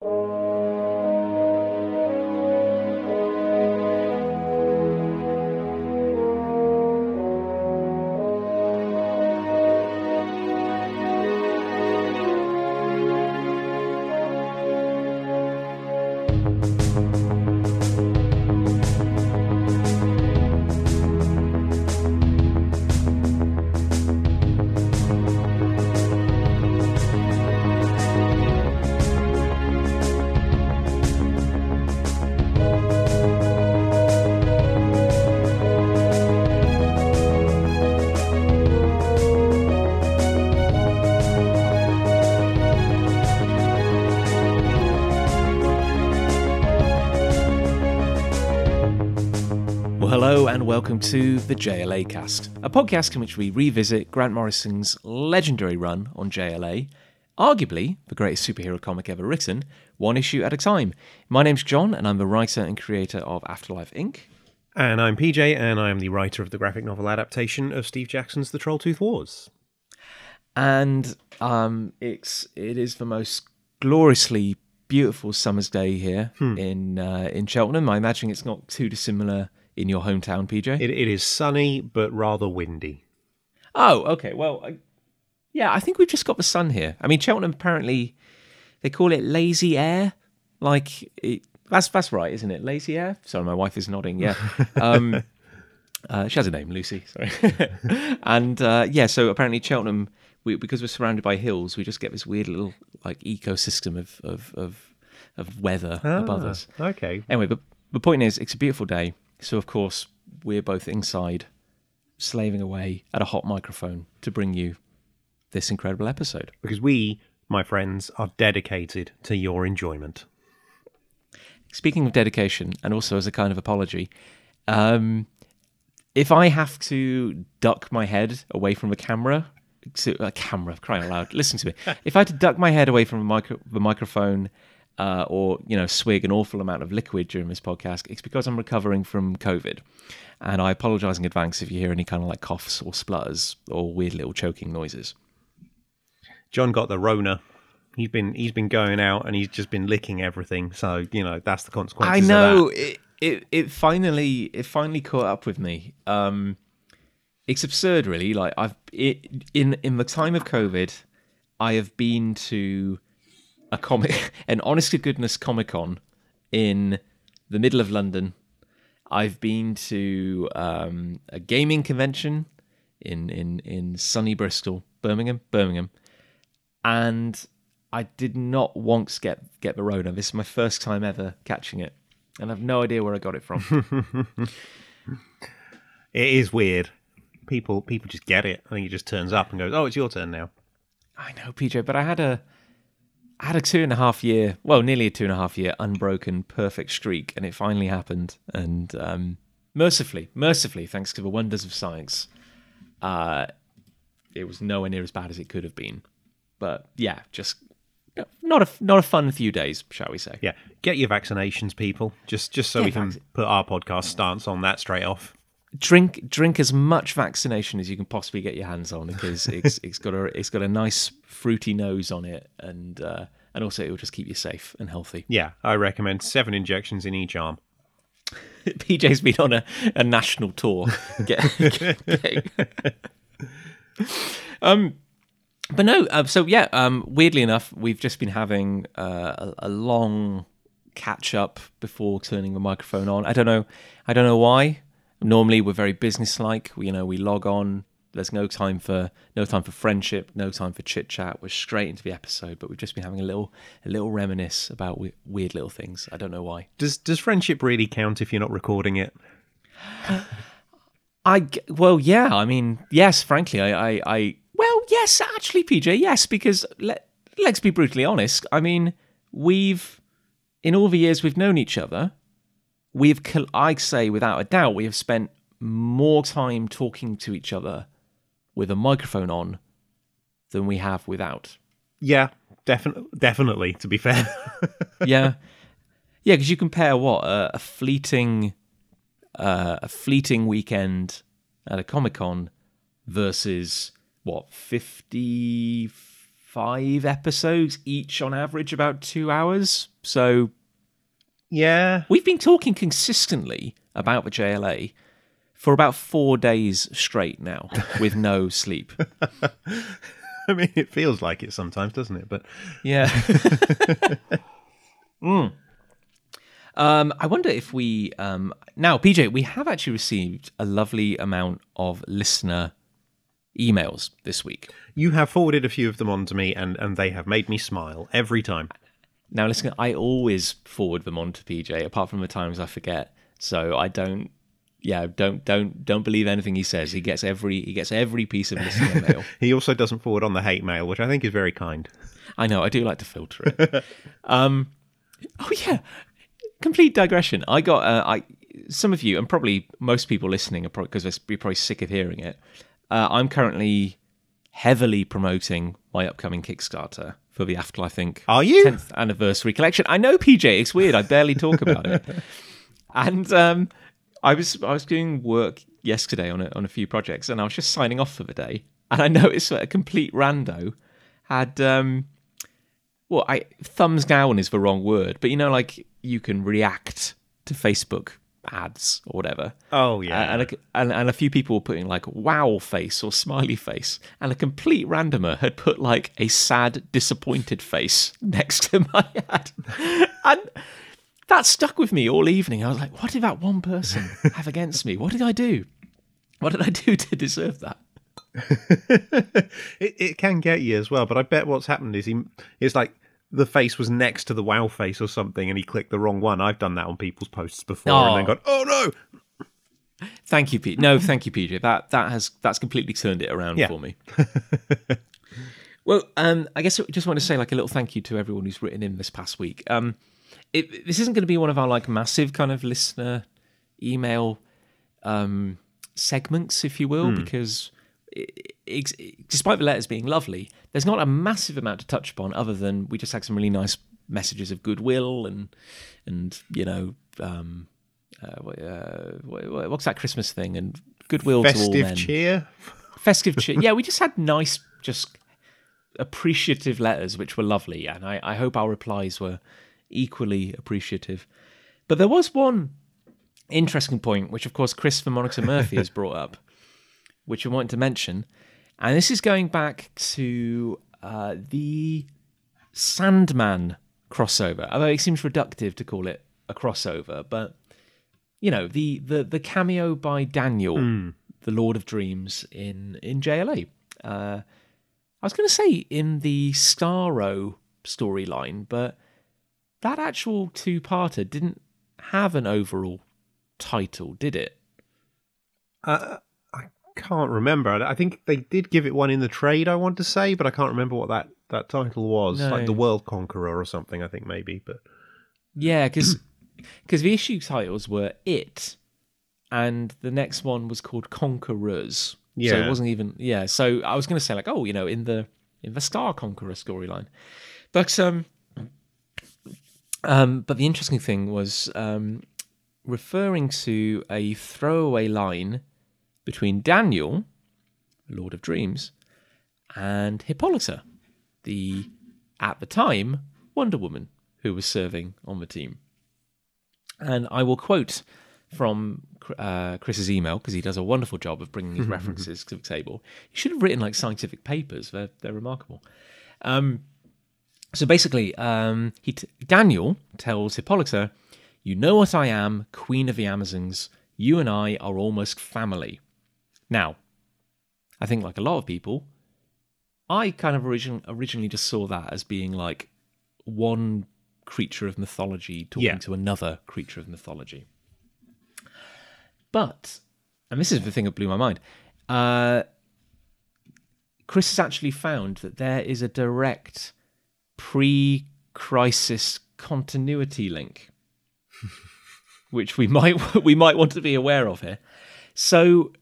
Well, welcome to the JLA cast, a podcast in which we revisit Grant Morrison's legendary run on JLA, arguably the greatest superhero comic ever written, one issue at a time. My name's Jon, and I'm the writer and creator of Afterlife Inc. And I'm PJ, and I am the writer of the graphic novel adaptation of Steve Jackson's The Trolltooth Wars. And um, it's it is the most gloriously beautiful summer's day here in uh, in Cheltenham. I imagine it's not too dissimilar in your hometown, PJ. It, it is sunny, but rather windy. Oh, okay. Well, I, yeah, I think we've just got the sun here. I mean, Cheltenham apparently they call it lazy air. Like it, that's that's right, isn't it? Lazy air. Sorry, my wife is nodding. Yeah. Um, uh, she has a name, Lucy. Sorry. and uh, yeah, so apparently Cheltenham, we, because we're surrounded by hills, we just get this weird little like ecosystem of of of, of weather above Ah, us. Okay. Anyway, but the point is, it's a beautiful day. So, of course, we're both inside, slaving away at a hot microphone to bring you this incredible episode. Because we, my friends, are dedicated to your enjoyment. Speaking of dedication, and also as a kind of apology, um, if I have to duck my head away from the camera, to, a camera, crying out loud, listen to me. If I had to duck my head away from micro, the microphone uh, or, you know, swig an awful amount of liquid during this podcast, it's because I'm recovering from COVID. And I apologize in advance if you hear any kind of like coughs or splutters or weird little choking noises. Jon got the Rona. He's been he's been going out and he's just been licking everything. So you know that's the consequence. I know it, it. It finally, it finally caught up with me. Um, it's absurd, really. Like I've it, in in the time of COVID, I have been to a comic, an honest to goodness Comic Con in the middle of London. I've been to um, a gaming convention in in in sunny Bristol, Birmingham, Birmingham, and I did not once get get the Rona. This is my first time ever catching it, and I've no idea where I got it from. It is weird. People people just get it. I think it just turns up and goes, "Oh, it's your turn now." I know, PJ, but I had a I had a two and a half year, well, nearly a two and a half year unbroken perfect streak, and it finally happened. And um, mercifully, mercifully, thanks to the wonders of science, uh, it was nowhere near as bad as it could have been. But yeah, just not a not a fun few days, shall we say? Yeah, get your vaccinations, people. Just just so we can vac- put our podcast stance on that straight off. Drink drink as much vaccination as you can possibly get your hands on because it's it's got a it's got a nice fruity nose on it and uh, and also it will just keep you safe and healthy. Yeah, I recommend seven injections in each arm. PJ's been on a, a national tour. Get, um, but no. Uh, so yeah. Um, weirdly enough, we've just been having uh, a, a long catch up before turning the microphone on. I don't know. I don't know why. Normally, we're very businesslike. We, you know, we log on. There's no time for no time for friendship, no time for chit chat. We're straight into the episode. But we've just been having a little a little reminisce about we- weird little things. I don't know why. Does does friendship really count if you're not recording it? I well, yeah. I mean, yes. Frankly, I, I, I well, yes. Actually, PJ, yes. Because let let's be brutally honest. I mean, we've in all the years we've known each other, we've I'd say without a doubt we have spent more time talking to each other with a microphone on than we have without. Yeah, definitely. Definitely. To be fair, yeah, yeah. Because you compare what a, a fleeting, uh, a fleeting weekend at a comic con versus what 55 episodes, each on average about two hours. So Yeah. we've been talking consistently about the JLA for about four days straight now, with no sleep. I mean, it feels like it sometimes, doesn't it? But Yeah. Mm. Um, I wonder if we um, now, PJ, we have actually received a lovely amount of listener emails this week. you have forwarded a few of them on to me, and, and they have made me smile every time. Now, listen, I always forward them on to PJ, apart from the times I forget. So I don't, yeah, don't don't don't believe anything he says. He gets every he gets every piece of listener mail. He also doesn't forward on the hate mail, which I think is very kind. I know. I do like to filter it. um, oh yeah. Complete digression. I got. Uh, I some of you and probably most people listening are probably because you're probably sick of hearing it. Uh, I'm currently heavily promoting my upcoming Kickstarter for the Afterlife Inc. Are you? 10th anniversary collection. I know, PJ. It's weird. I barely talk about it. And um, I was I was doing work yesterday on a, on a few projects, and I was just signing off for the day, and I noticed that a complete rando had um, well, I thumbs down is the wrong word, but you know, like you can react to Facebook ads or whatever. Oh yeah. And, a, and and a few people were putting like wow face or smiley face, and a complete randomer had put like a sad, disappointed face next to my ad, and that stuck with me all evening. I was like, what did that one person have against me? What did I do? What did I do to deserve that? it, it can get you as well, but I bet what's happened is he it's like the face was next to the wow face or something and he clicked the wrong one. I've done that on people's posts before and then Oh. gone, oh no. Thank you, Pete. No, thank you, PJ. That that has that's completely turned it around Yeah. for me. well, um, I guess I just want to say like a little thank you to everyone who's written in this past week. Um, it, this isn't going to be one of our like massive kind of listener email um, segments, if you will, because it, it, despite the letters being lovely, there's not a massive amount to touch upon other than we just had some really nice messages of goodwill and and you know um, uh, uh, what's that Christmas thing and goodwill to all Festive men. cheer. Festive cheer. Yeah, we just had nice, just appreciative letters, which were lovely, and I, I hope our replies were equally appreciative. But there was one interesting point, which of course Chris from Monica Murphy has brought up, which I wanted to mention, and this is going back to uh, the Sandman crossover. Although it seems reductive to call it a crossover, but you know the the the cameo by Daniel, the Lord of Dreams in in JLA. Uh, I was going to say in the Starro storyline, but that actual two-parter didn't have an overall title, did it? Uh, can't remember. I think they did give it one in the trade, I want to say, but I can't remember what that, that title was. No. Like The World Conqueror or something, I think maybe. But Yeah, because because the issue titles were It, and the next one was called Conquerors. Yeah, So it wasn't even yeah. So I was going to say like, oh, you know, in the in the Star Conqueror storyline, but um, um, but the interesting thing was um, referring to a throwaway line between Daniel, Lord of Dreams, and Hippolyta, the at the time Wonder Woman who was serving on the team. And I will quote from uh, Chris's email because he does a wonderful job of bringing these references to the table. He should have written like scientific papers; they're they're remarkable. Um, so basically, um, he t- Daniel tells Hippolyta, "You know what I am, Queen of the Amazons. You and I are almost family." Now, I think like a lot of people, I kind of origin- originally just saw that as being like one creature of mythology talking Yeah. to another creature of mythology. But, and this is the thing that blew my mind, uh, Chris has actually found that there is a direct pre crisis continuity link, which we might we might want to be aware of here. So,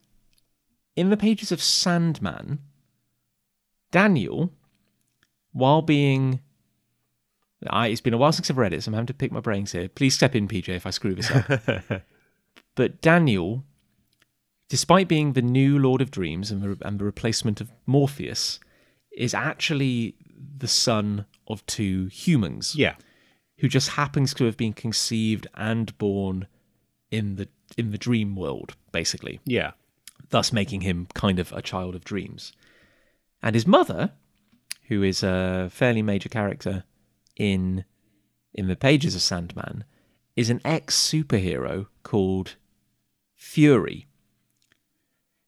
in the pages of Sandman, Daniel, while being I, it's been a while since I've read it, so I'm having to pick my brains here. Please step in, PJ, if I screw this up. but Daniel, despite being the new Lord of Dreams and the, and the replacement of Morpheus, is actually the son of two humans Yeah. who just happens to have been conceived and born in the in the dream world, basically, Yeah. Thus making him kind of a child of dreams. And his mother, who is a fairly major character in in the pages of Sandman, is an ex superhero called Fury,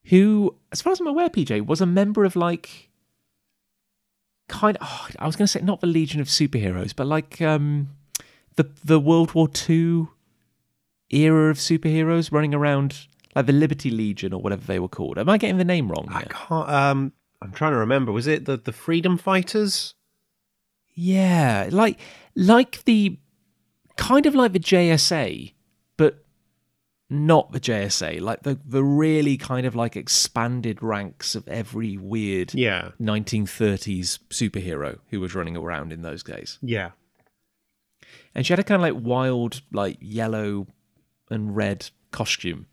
who, as far as I'm aware, PJ was a member of like kind. Oh, I was going to say not the Legion of Superheroes, but like um, the the World War II era of superheroes running around, like the Liberty Legion or whatever they were called. Am I getting the name wrong? I can't. Um, I'm trying to remember. Was it the the Freedom Fighters? Yeah, like like the kind of like the JSA, but not the JSA. Like the the really kind of like expanded ranks of every weird Yeah. 1930s superhero who was running around in those days. Yeah. And she had a kind of like wild, like yellow and red costume.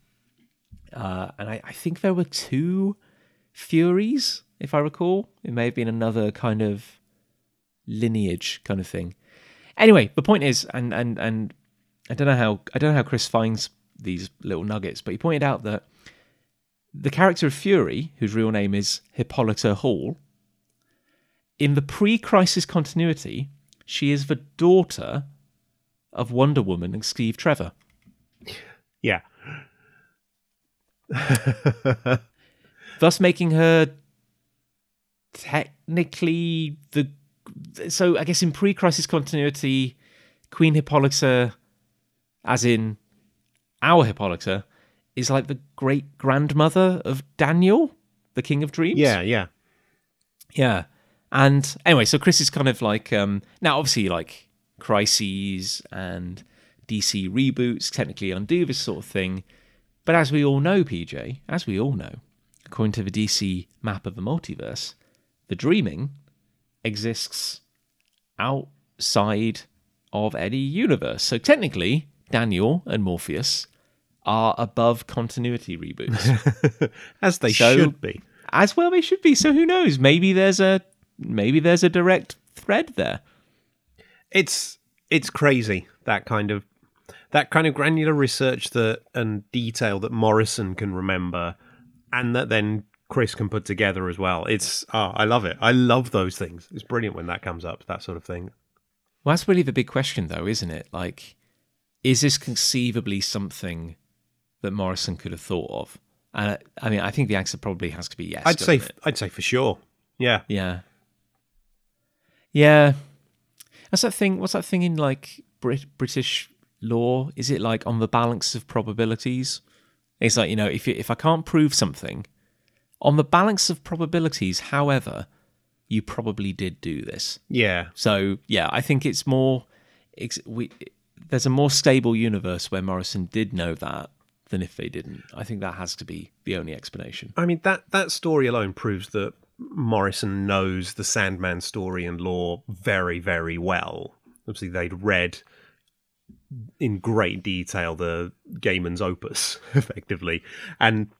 Uh, and I, I think there were two Furies, if I recall. It may have been another kind of lineage kind of thing. Anyway, the point is, and and and I don't know how I don't know how Chris finds these little nuggets, but he pointed out that the character of Fury, whose real name is Hippolyta Hall, in the pre-crisis continuity, she is the daughter of Wonder Woman and Steve Trevor. Yeah. thus making her technically the so I guess in pre-crisis continuity, Queen Hippolyta, as in our Hippolyta, is like the great grandmother of Daniel, the King of Dreams. Yeah. Yeah. Yeah. And anyway, so Chris is kind of like um now obviously like crises and DC reboots technically undo this sort of thing. But as we all know, PJ, as we all know, according to the DC map of the multiverse, the dreaming exists outside of any universe. So technically, Daniel and Morpheus are above continuity reboots. As they So- should be. as well they should be. So who knows? Maybe there's a maybe there's a direct thread there. It's it's crazy that kind of that kind of granular research that and detail that Morrison can remember, and that then Chris can put together as well. It's oh, I love it. I love those things. It's brilliant when that comes up. That sort of thing. Well, that's really the big question, though, isn't it? Like, is this conceivably something that Morrison could have thought of? And I mean, I think the answer probably has to be yes. I'd say it? I'd say for sure. Yeah. yeah, yeah. That's that thing. What's that thing in like Brit- British law? Is it like on the balance of probabilities? It's like you know, if you, if I can't prove something on the balance of probabilities, however, you probably did do this. Yeah. So yeah, I think it's more. It's, we there's a more stable universe where Morrison did know that than if they didn't. I think that has to be the only explanation. I mean that that story alone proves that Morrison knows the Sandman story and lore very very well. Obviously, they'd read in great detail the Gaiman's opus, effectively, and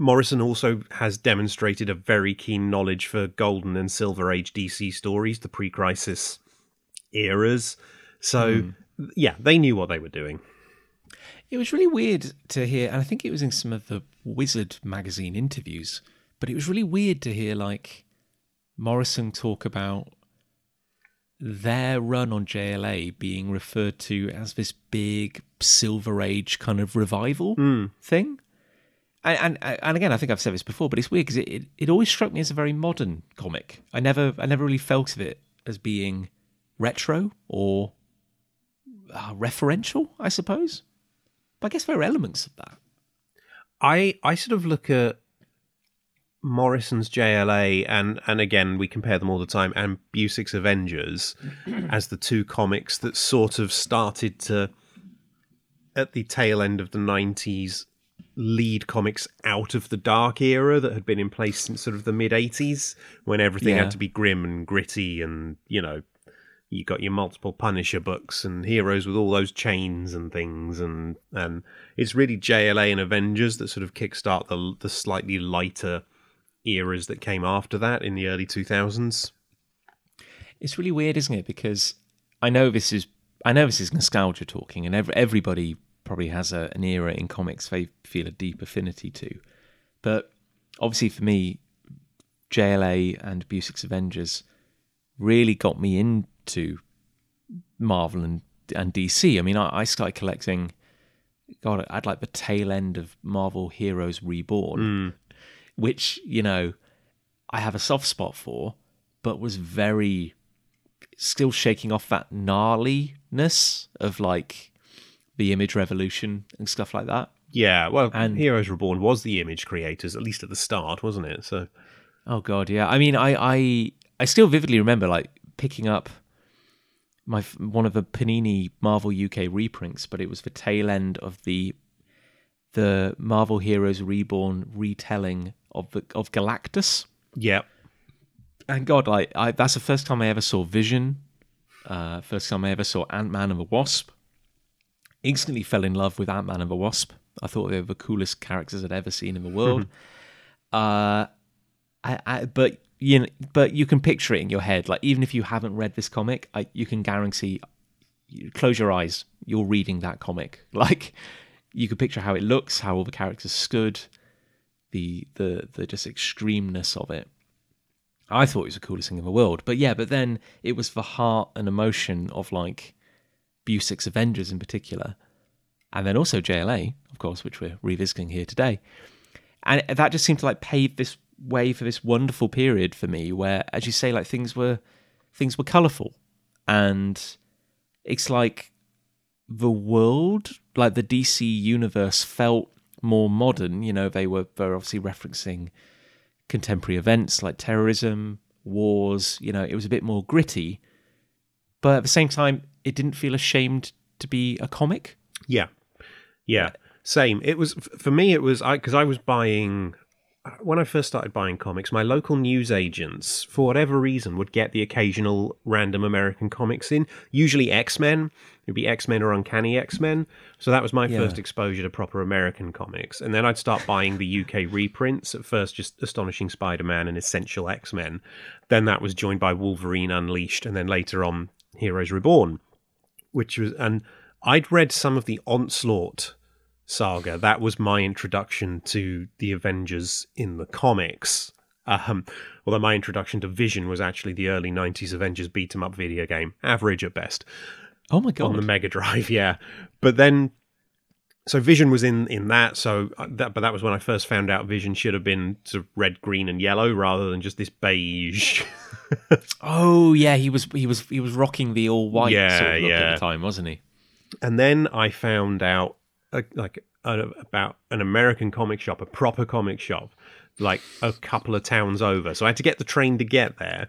Morrison also has demonstrated a very keen knowledge for Golden and Silver Age DC stories, the pre-crisis eras. So, hmm. yeah, they knew what they were doing. It was really weird to hear, and I think it was in some of the Wizard magazine interviews, but it was really weird to hear like Morrison talk about their run on JLA being referred to as this big Silver Age kind of revival thing. And, and and again, I think I've said this before, but it's weird because it, it, it always struck me as a very modern comic. I never I never really felt of it as being retro or uh, referential, I suppose. But I guess there are elements of that. I I sort of look at Morrison's JLA and and again we compare them all the time and Busiek's Avengers as the two comics that sort of started to at the tail end of the 90s lead comics out of the dark era that had been in place since sort of the mid 80s when everything Yeah. had to be grim and gritty and you know you got your multiple Punisher books and heroes with all those chains and things, and and it's really JLA and Avengers that sort of kickstart the the slightly lighter eras that came after that in the early two thousands. it's really weird, isn't it? Because I know this is I know this is nostalgia talking, and every, everybody probably has a, an era in comics they feel a deep affinity to. But obviously, for me, JLA and Busiek's Avengers really got me into Marvel and and DC. I mean, I, I started collecting. God, I'd like the tail end of Marvel Heroes Reborn, Mm. Which you know I have a soft spot for, but was very still shaking off that gnarliness of like the image revolution and stuff like that. Yeah, well, And- Heroes Reborn was the image creators, at least at the start, wasn't it? So, Oh god, yeah. I mean, I I I still vividly remember like picking up my one of the Panini Marvel UK reprints, but it was the tail end of the the Marvel Heroes Reborn retelling of the, of Galactus. yeah, And God, like I, that's the first time I ever saw Vision. Uh, first time I ever saw Ant Man and the Wasp. Instantly fell in love with Ant Man and the Wasp. I thought they were the coolest characters I'd ever seen in the world. uh, I, I, but you know, but you can picture it in your head. Like even if you haven't read this comic, I, you can guarantee. You close your eyes, you're reading that comic. Like you can picture how it looks, how all the characters stood, the the the just extremeness of it. I thought it was the coolest thing in the world. But yeah, but then it was the heart and emotion of like Busiek's Avengers in particular. And then also JLA, of course, which we're revisiting here today. And that just seemed to like pave this way for this wonderful period for me where, as you say, like things were things were colourful. And it's like the world, like the DC universe felt more modern. You know, they were they're obviously referencing contemporary events like terrorism, wars. You know, it was a bit more gritty, but at the same time, it didn't feel ashamed to be a comic. yeah, yeah. Same. It was for me. It was I because I was buying uh, when I first started buying comics. My local news agents, for whatever reason, would get the occasional random American comics in. Usually X Men. It'd be X Men or Uncanny X Men. So that was my Yeah. first exposure to proper American comics. And then I'd start buying the UK reprints. At first, just Astonishing Spider Man and Essential X Men. Then that was joined by Wolverine Unleashed, and then later on Heroes Reborn, which was and I'd read some of the Onslaught saga. That was my introduction to the Avengers in the comics. Um, although my introduction to Vision was actually the early '90s Avengers beat 'em up video game, average at best Oh my god! on the Mega Drive, yeah. But then, so Vision was in in that. So uh, that, but that was when I first found out Vision should have been sort of red, green, and yellow rather than just this beige. oh yeah, he was he was he was rocking the all white Yeah, sort of look yeah. at the time, wasn't he? and then I found out uh, like uh, about an American comic shop, a proper comic shop, like a couple of towns over. So I had to get the train to get there.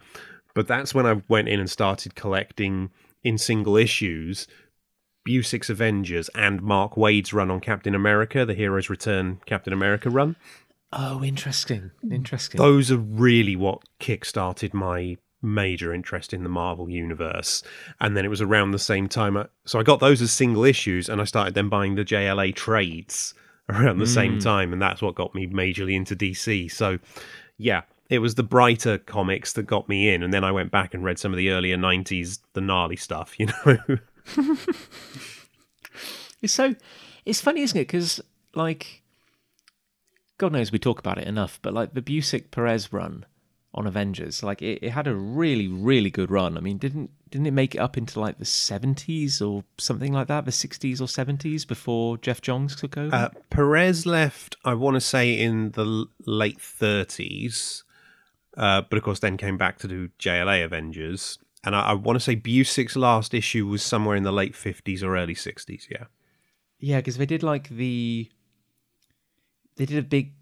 But that's when I went in and started collecting in single issues Busiek's Avengers and Mark Waid's run on Captain America, the Heroes Return Captain America run. Oh, interesting, interesting. Those are really what kick-started my major interest in the Marvel universe. And then it was around the same time. I, so I got those as single issues, and I started then buying the JLA trades around the same mm. time, and that's what got me majorly into DC. So, yeah, it was the brighter comics that got me in, and then I went back and read some of the earlier '90s, the gnarly stuff. You know, It's so it's funny, isn't it? Because like, God knows we talk about it enough, but like the Busiek Perez run on Avengers, like it, it had a really really good run. I mean, didn't didn't it make it up into like the seventies or something like that, the sixties or seventies before Geoff Johns took over? uh, Perez left. I want to say in the late 30s, uh, but of course then came back to do JLA Avengers. And I, I want to say Busiek's last issue was somewhere in the late 50s or early 60s. Yeah. yeah, because they did like the they did a big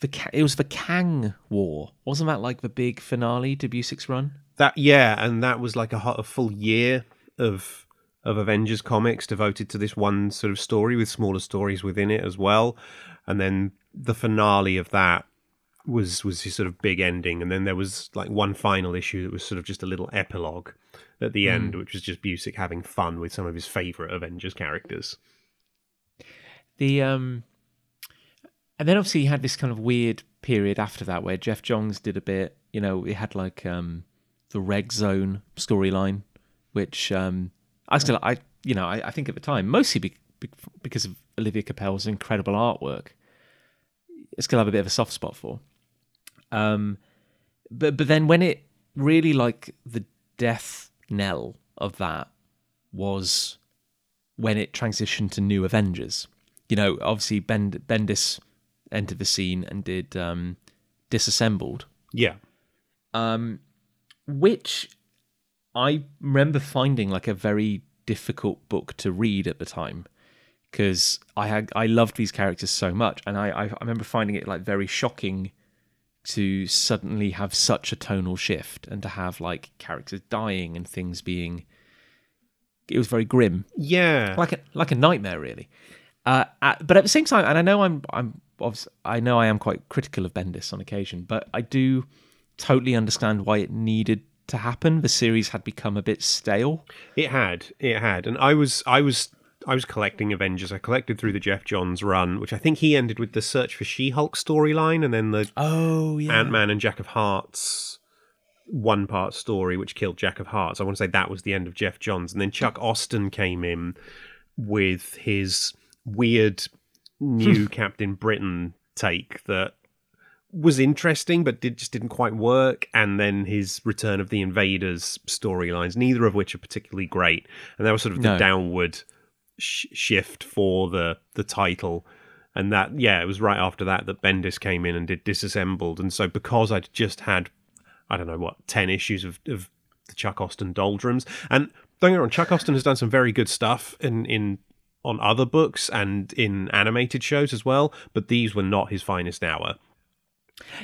the it was the Kang War, wasn't that like the big finale to Busiek's run? That yeah, and that was like a, a full year of of Avengers comics devoted to this one sort of story with smaller stories within it as well. And then the finale of that was was his sort of big ending, and then there was like one final issue that was sort of just a little epilogue at the end, which was just Busiek having fun with some of his favorite Avengers characters. The um, and then obviously you had this kind of weird period after that where Geoff Johns did a bit. You know, we had like um, the Red Zone storyline, which um, I still I you know I, I think at the time mostly be, be, because of Olivier Coipel's incredible artwork, I still have a bit of a soft spot for. Um, but but then when it really like the death knell of that was when it transitioned to New Avengers. You know, obviously Bend- Bendis entered the scene and did um, Disassembled, Yeah. um, which I remember finding like a very difficult book to read at the time because I had I loved these characters so much, and I, I I remember finding it like very shocking to suddenly have such a tonal shift and to have like characters dying and things being. It was very grim Yeah. like a like a nightmare really. Uh, at, but at the same time, and I know I'm I'm I know I am quite critical of Bendis on occasion, but I do totally understand why it needed to happen. The series had become a bit stale. It had, it had, and I was, I was, I was collecting Avengers. I collected through the Geoff Johns run, which I think he ended with the Search for She-Hulk storyline, and then the Oh yeah, Ant Man and Jack of Hearts one part story, which killed Jack of Hearts. I want to say that was the end of Geoff Johns, and then Chuck Austen came in with his weird new Captain Britain take that was interesting but did just didn't quite work and then his return of the invaders storylines neither of which are particularly great and that was sort of the No. downward sh- shift for the the title. And that yeah it was right after that that bendis came in and did disassembled. And so because i'd just had i don't know what 10 issues of, of the chuck austen doldrums. And don't get me wrong chuck austen has done some very good stuff in in on other books and in animated shows as well but these were not his finest hour.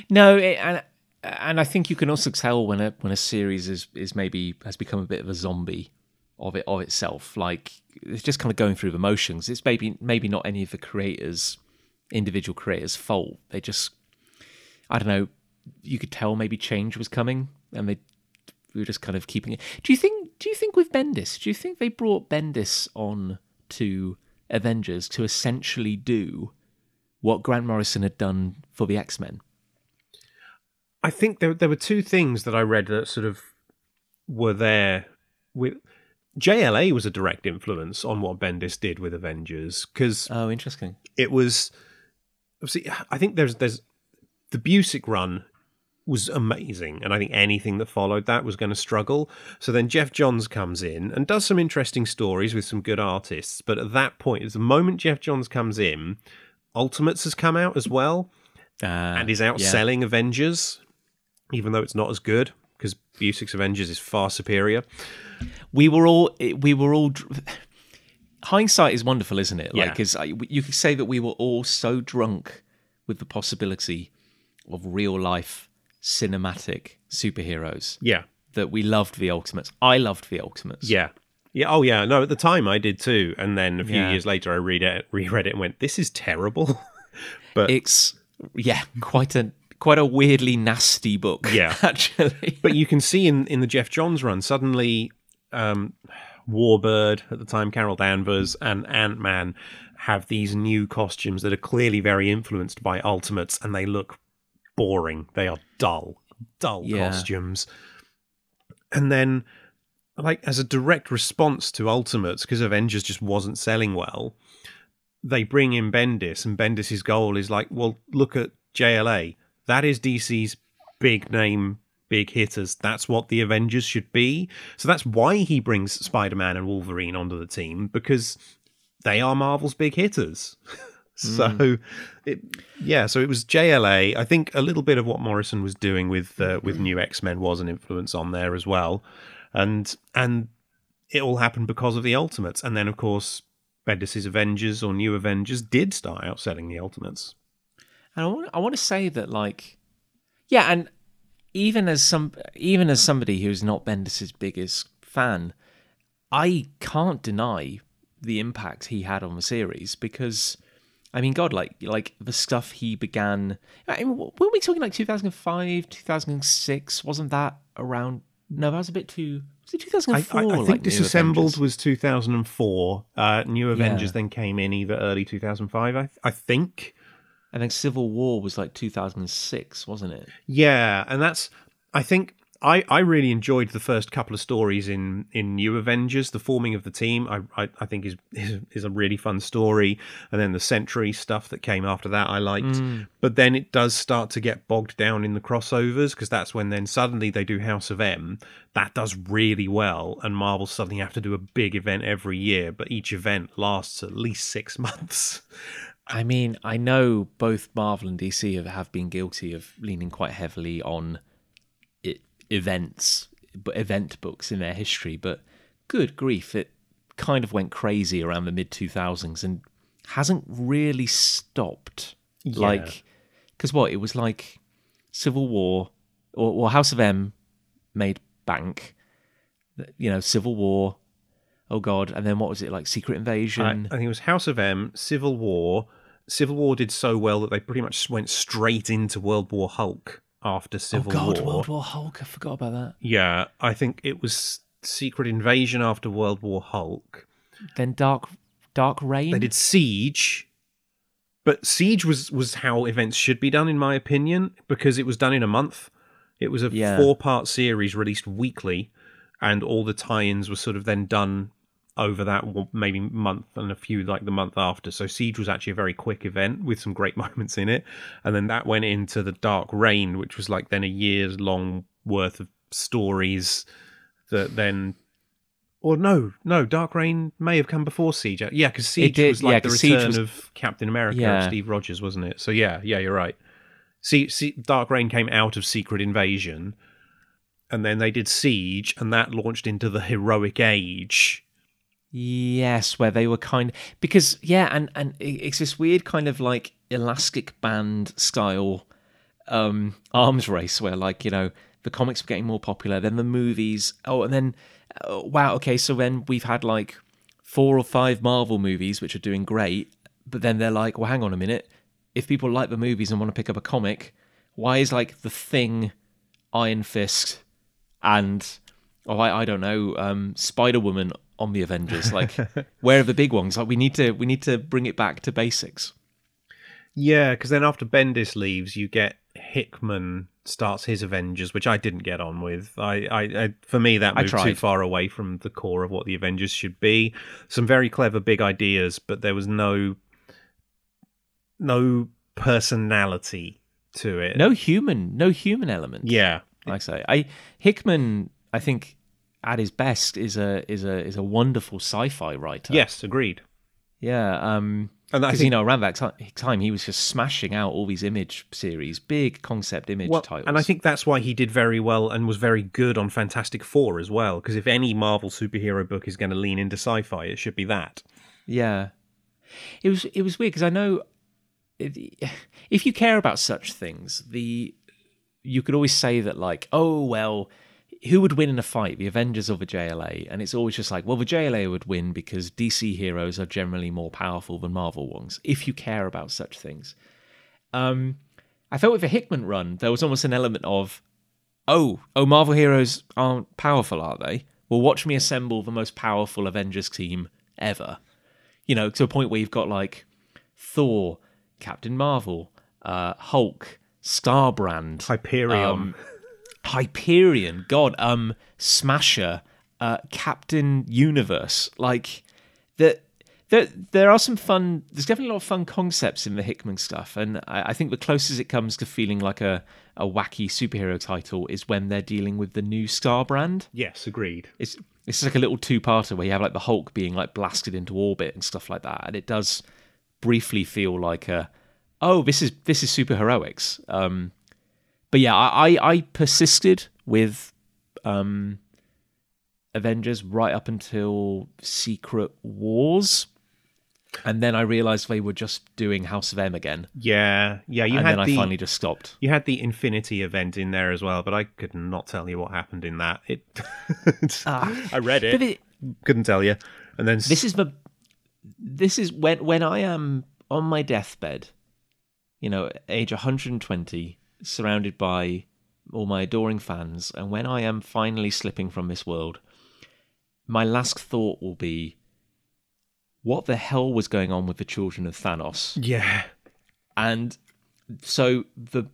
No, it, and and I think you can also tell when a when a series is is maybe has become a bit of a zombie of it of itself. Like it's just kind of going through the motions. It's maybe maybe not any of the creators, individual creators' fault. They just, I don't know. You could tell maybe change was coming, and they we were just kind of keeping it. Do you think? Do you think with Bendis? Do you think they brought Bendis on to Avengers to essentially do what Grant Morrison had done for the X Men? I think there there were two things that I read that sort of were there with JLA was a direct influence on what Bendis did with Avengers because Oh, interesting. it was obviously I think there's there's the Busiek run was amazing and I think anything that followed that was going to struggle. So then Geoff Johns comes in and does some interesting stories with some good artists, but at that point, at the moment Geoff Johns comes in, Ultimates has come out as well Uh, and is outselling Avengers, even though it's not as good because Busiek's Avengers is far superior. We were all we were all hindsight is wonderful isn't it like Yeah. Uh, because you could say that we were all so drunk with the possibility of real life cinematic superheroes Yeah, that we loved the ultimates i loved the ultimates yeah, yeah. Oh, yeah. No, at the time I did too, and then a few Yeah. years later I read it, reread it, and went, "This is terrible." but it's yeah quite a quite a weirdly nasty book Yeah. actually but you can see in in the Geoff Johns run suddenly, um, Warbird at the time, Carol Danvers, and Ant Man have these new costumes that are clearly very influenced by Ultimates, and they look boring. They are dull, dull Yeah. costumes. And then, like as a direct response to Ultimates, because Avengers just wasn't selling well, they bring in Bendis, and Bendis's goal is like, well, look at JLA. That is DC's big name, big hitters. That's what the Avengers should be. So that's why he brings Spider Man and Wolverine onto the team because they are Marvel's big hitters. so, it, yeah, so it was JLA. I think a little bit of what Morrison was doing with uh, with New X Men was an influence on there as well, and and it all happened because of the Ultimates, and then of course Bendis's Avengers or New Avengers did start outselling the Ultimates. And I want, I want to say that, like, yeah, and even as some, even as somebody who's not Bendis's biggest fan, I can't deny the impact he had on the series because, I mean, God, like, like the stuff he began. I mean, weren't we talking like 2005, 2006? Wasn't that around? No, that was a bit too. Was it I, 2004? I, I like, think New Disassembled was 2004. Uh, New Avengers Yeah. then came in either early 2005, I, I think. I think Civil War was like 2006, wasn't it? Yeah, and that's I think I, I really enjoyed the first couple of stories in, in New Avengers. The forming of the team, I I, I think is, is is a really fun story, and then the Sentry stuff that came after that, I liked. Hmm. But then it does start to get bogged down in the crossovers because that's when then suddenly they do House of M. That does really well, and Marvel suddenly have to do a big event every year, but each event lasts at least six months. I mean, I know both Marvel and DC have, have been guilty of leaning quite heavily on it, events, but event books in their history. But good grief, it kind of went crazy around the mid 2000s and hasn't really stopped. Like, because what? It was like Civil War or, or House of M made bank, you know, Civil War. Oh God! And then what was it like? Secret Invasion. I think it was House of M, Civil War. Civil War did so well that they pretty much went straight into World War Hulk after oh Civil God! War. World War Hulk. I forgot about that. Yeah, I think it was Secret Invasion after World War Hulk. Then Dark Dark Reign. They did Siege, but Siege was was how events should be done, in my opinion, because it was done in a month. It was a Yeah. four part series released weekly, and all the tie-ins were sort of then done over that maybe month and a few like the month after. So Siege was actually a very quick event with some great moments in it, and then that went into the Dark Reign, which was like then a year's long worth of stories that then. Or no, no. Dark Reign may have come before Siege. Yeah, because Siege did, was like yeah, the return was- of Captain America Yeah. Steve Rogers, wasn't it? So yeah, yeah, you're right. See, see, Dark Reign came out of Secret Invasion, and then they did Siege, and that launched into the Heroic Age. Yes, where they were kind because yeah, and and it's this weird kind of like elastic band style um arms race where like you know the comics were getting more popular, then the movies. Oh, and then uh, wow, okay, so then we've had like four or five Marvel movies which are doing great, but then they're like, well, hang on a minute, if people like the movies and want to pick up a comic, why is like the Thing, Iron Fist, and oh I, I don't know um spider woman on the avengers like where are the big ones like we need to we need to bring it back to basics Yeah, because then after Bendis leaves, you get Hickman starts his Avengers, which I didn't get on with. I, I, I for me, that moved too far away from the core of what the Avengers should be. Some very clever big ideas, but there was no, no personality to it. no human no human element Yeah, like i say i hickman i think at his best is a is a is a wonderful sci-fi writer yes, agreed. yeah um And I because think you know around that ti- time he was just smashing out all these image series big concept image Well, titles and I think that's why he did very well and was very good on Fantastic Four as well. Because if any Marvel superhero book is going to lean into sci-fi, it should be that. Yeah, it was it was weird because I know if- if you care about such things, the you could always say that like, oh well, who would win in a fight, the Avengers or the JLA? And it's always just like, well, the JLA would win because DC heroes are generally more powerful than Marvel ones. If you care about such things, um, I felt with the Hickman run, there was almost an element of, oh, oh, Marvel heroes aren't powerful, are they? Well, watch me assemble the most powerful Avengers team ever. You know, to a point where you've got like Thor, Captain Marvel, uh, Hulk, Starbrand, Hyperion. um, Hyperion, God, um, Smasher, uh, Captain Universe. Like that, there, there are some fun. There's definitely a lot of fun concepts in the Hickman stuff, and I, I think the closest it comes to feeling like a a wacky superhero title is when they're dealing with the new Star brand. yes, agreed. It's it's like a little two-parter where you have like the Hulk being like blasted into orbit and stuff like that, and it does briefly feel like a oh this is this is super heroics. Um, but yeah, I, I I persisted with um Avengers right up until Secret Wars. And then I realized they were just doing House of M again. Yeah, yeah. You and had then the I finally just stopped. you had the Infinity event in there as well, but I could not tell you what happened in that. It. I read it, it, couldn't tell you. And then this is the this is when when I am on my deathbed, you know, age 120, surrounded by all my adoring fans, and when I am finally slipping from this world, my last thought will be, what the hell was going on with the children of Thanos? yeah, And so the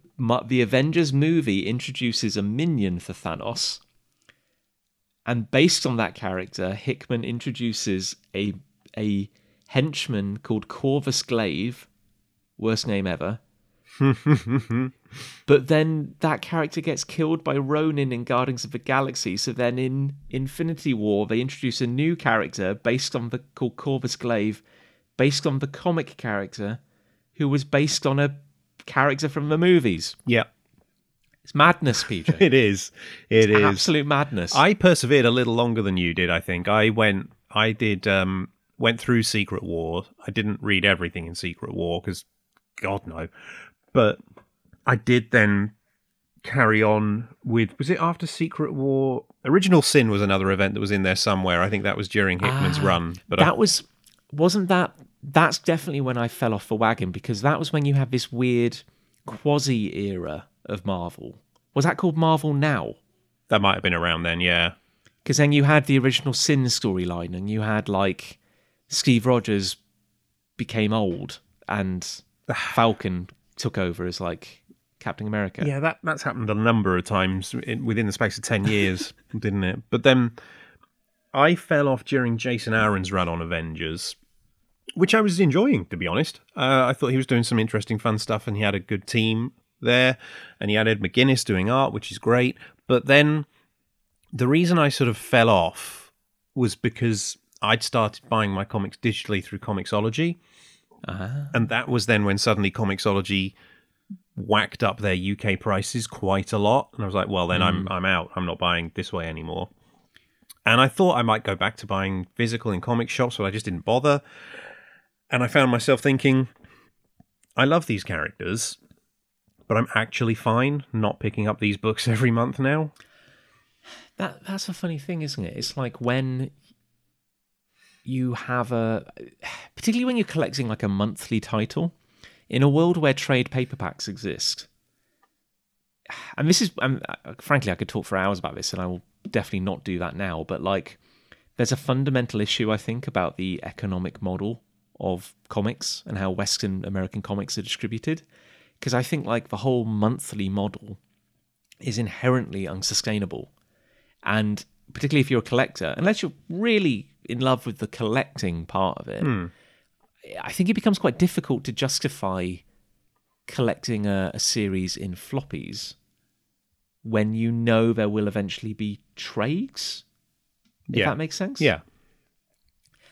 the Avengers movie introduces a minion for Thanos, and based on that character, Hickman introduces a a henchman called Corvus Glaive, worst name ever. but then that character gets killed by Ronin in Guardians of the Galaxy. So then in Infinity War, they introduce a new character based on the called Corvus Glaive, based on the comic character, who was based on a character from the movies. Yeah, It's madness, PJ. it is. It is. Absolute madness. I persevered a little longer than you did. I think I went. I did. Um, went through Secret War. I didn't read everything in Secret War because, God no. But I did then carry on with. Was it after Secret War? Original Sin was another event that was in there somewhere. I think that was during Hickman's Ah, run. But I, that was wasn't that that's definitely when I fell off the wagon because that was when you had this weird quasi era of Marvel. Was that called Marvel Now? that might have been around then. Yeah. Because then you had the original Sin storyline, and you had like Steve Rogers became old, and Falcon took over as like Captain America. Yeah, that that's happened a number of times in, within the space of ten years, didn't it? But then I fell off during Jason Aaron's run on Avengers, which I was enjoying, to be honest. Uh, I thought he was doing some interesting, fun stuff, and he had a good team there, and he had Ed McGuinness doing art, which is great. But then the reason I sort of fell off was because I'd started buying my comics digitally through Comixology. Ah. And that was then when suddenly Comixology whacked up their UK prices quite a lot. And I was like, well, then I'm mm. I'm out. I'm not buying this way anymore. And I thought I might go back to buying physical in comic shops, but I just didn't bother. And I found myself thinking, I love these characters, but I'm actually fine not picking up these books every month now. That that's a funny thing, isn't it? It's like when you have a particularly when you're collecting like a monthly title in a world where trade paperbacks exist. And this is um, frankly I could talk for hours about this and I will definitely not do that now, but like there's a fundamental issue I think about the economic model of comics and how western American comics are distributed. Because I think like the whole monthly model is inherently unsustainable. And particularly if you're a collector, unless you're really in love with the collecting part of it, I think it becomes quite difficult to justify collecting a, a series in floppies when you know there will eventually be trades. If Yeah. that makes sense. Yeah.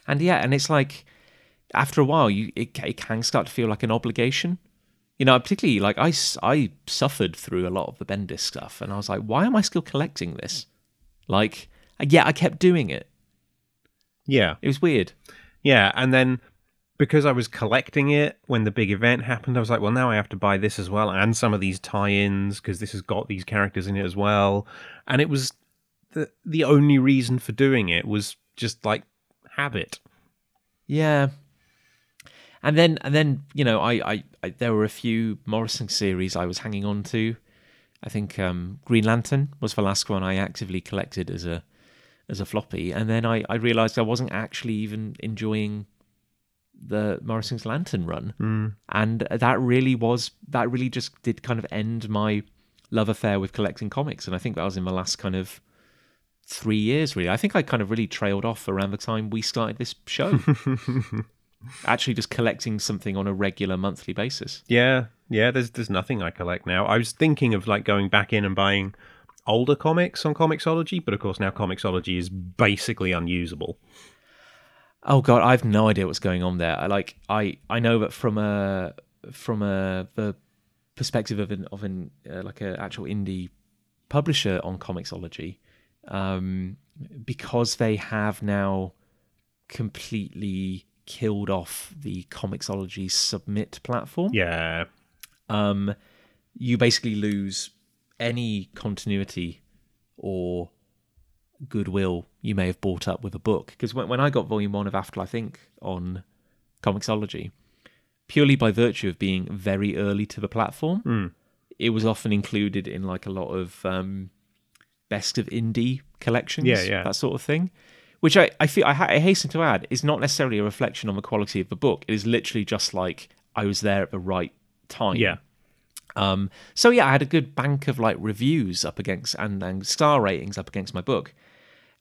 And yeah, and it's like after a while, you it, it can start to feel like an obligation. You know, particularly like I, I suffered through a lot of the Bendis stuff, and I was like, why am I still collecting this? Like, yeah, I kept doing it. Yeah. It was weird. Yeah, and then because I was collecting it when the big event happened, I was like, well, now I have to buy this as well, and some of these tie-ins because this has got these characters in it as well. And it was the the only reason for doing it was just like habit. Yeah. And then, and then, you know, I, I, I there were a few Morrison series I was hanging on to. I think um, Green Lantern was the last one I actively collected as a as a floppy, and then I, I realized I wasn't actually even enjoying the Morrison's Lantern run, hmm. and that really was that really just did kind of end my love affair with collecting comics, and I think that was in the last kind of three years. Really, I think I kind of really trailed off around the time we started this show. actually, just collecting something on a regular monthly basis. Yeah, yeah. There's there's nothing I collect now. I was thinking of like going back in and buying older comics on Comixology, but of course now Comixology is basically unusable. Oh god, I have no idea what's going on there. I like I I know that from a from a the perspective of an of an uh, like a actual indie publisher on Comixology, um, because they have now completely killed off the Comixology Submit platform. Yeah, um, you basically lose any continuity or goodwill you may have bought up with a book. Because when, when I got volume one of Afterlife Inc. on Comixology, purely by virtue of being very early to the platform, it was often included in like a lot of um, best of indie collections, Yeah, yeah. that sort of thing. Which I, I feel I, ha- I hasten to add is not necessarily a reflection on the quality of the book. It is literally just like I was there at the right time. yeah, Um, so yeah, I had a good bank of like reviews up against and, and star ratings up against my book,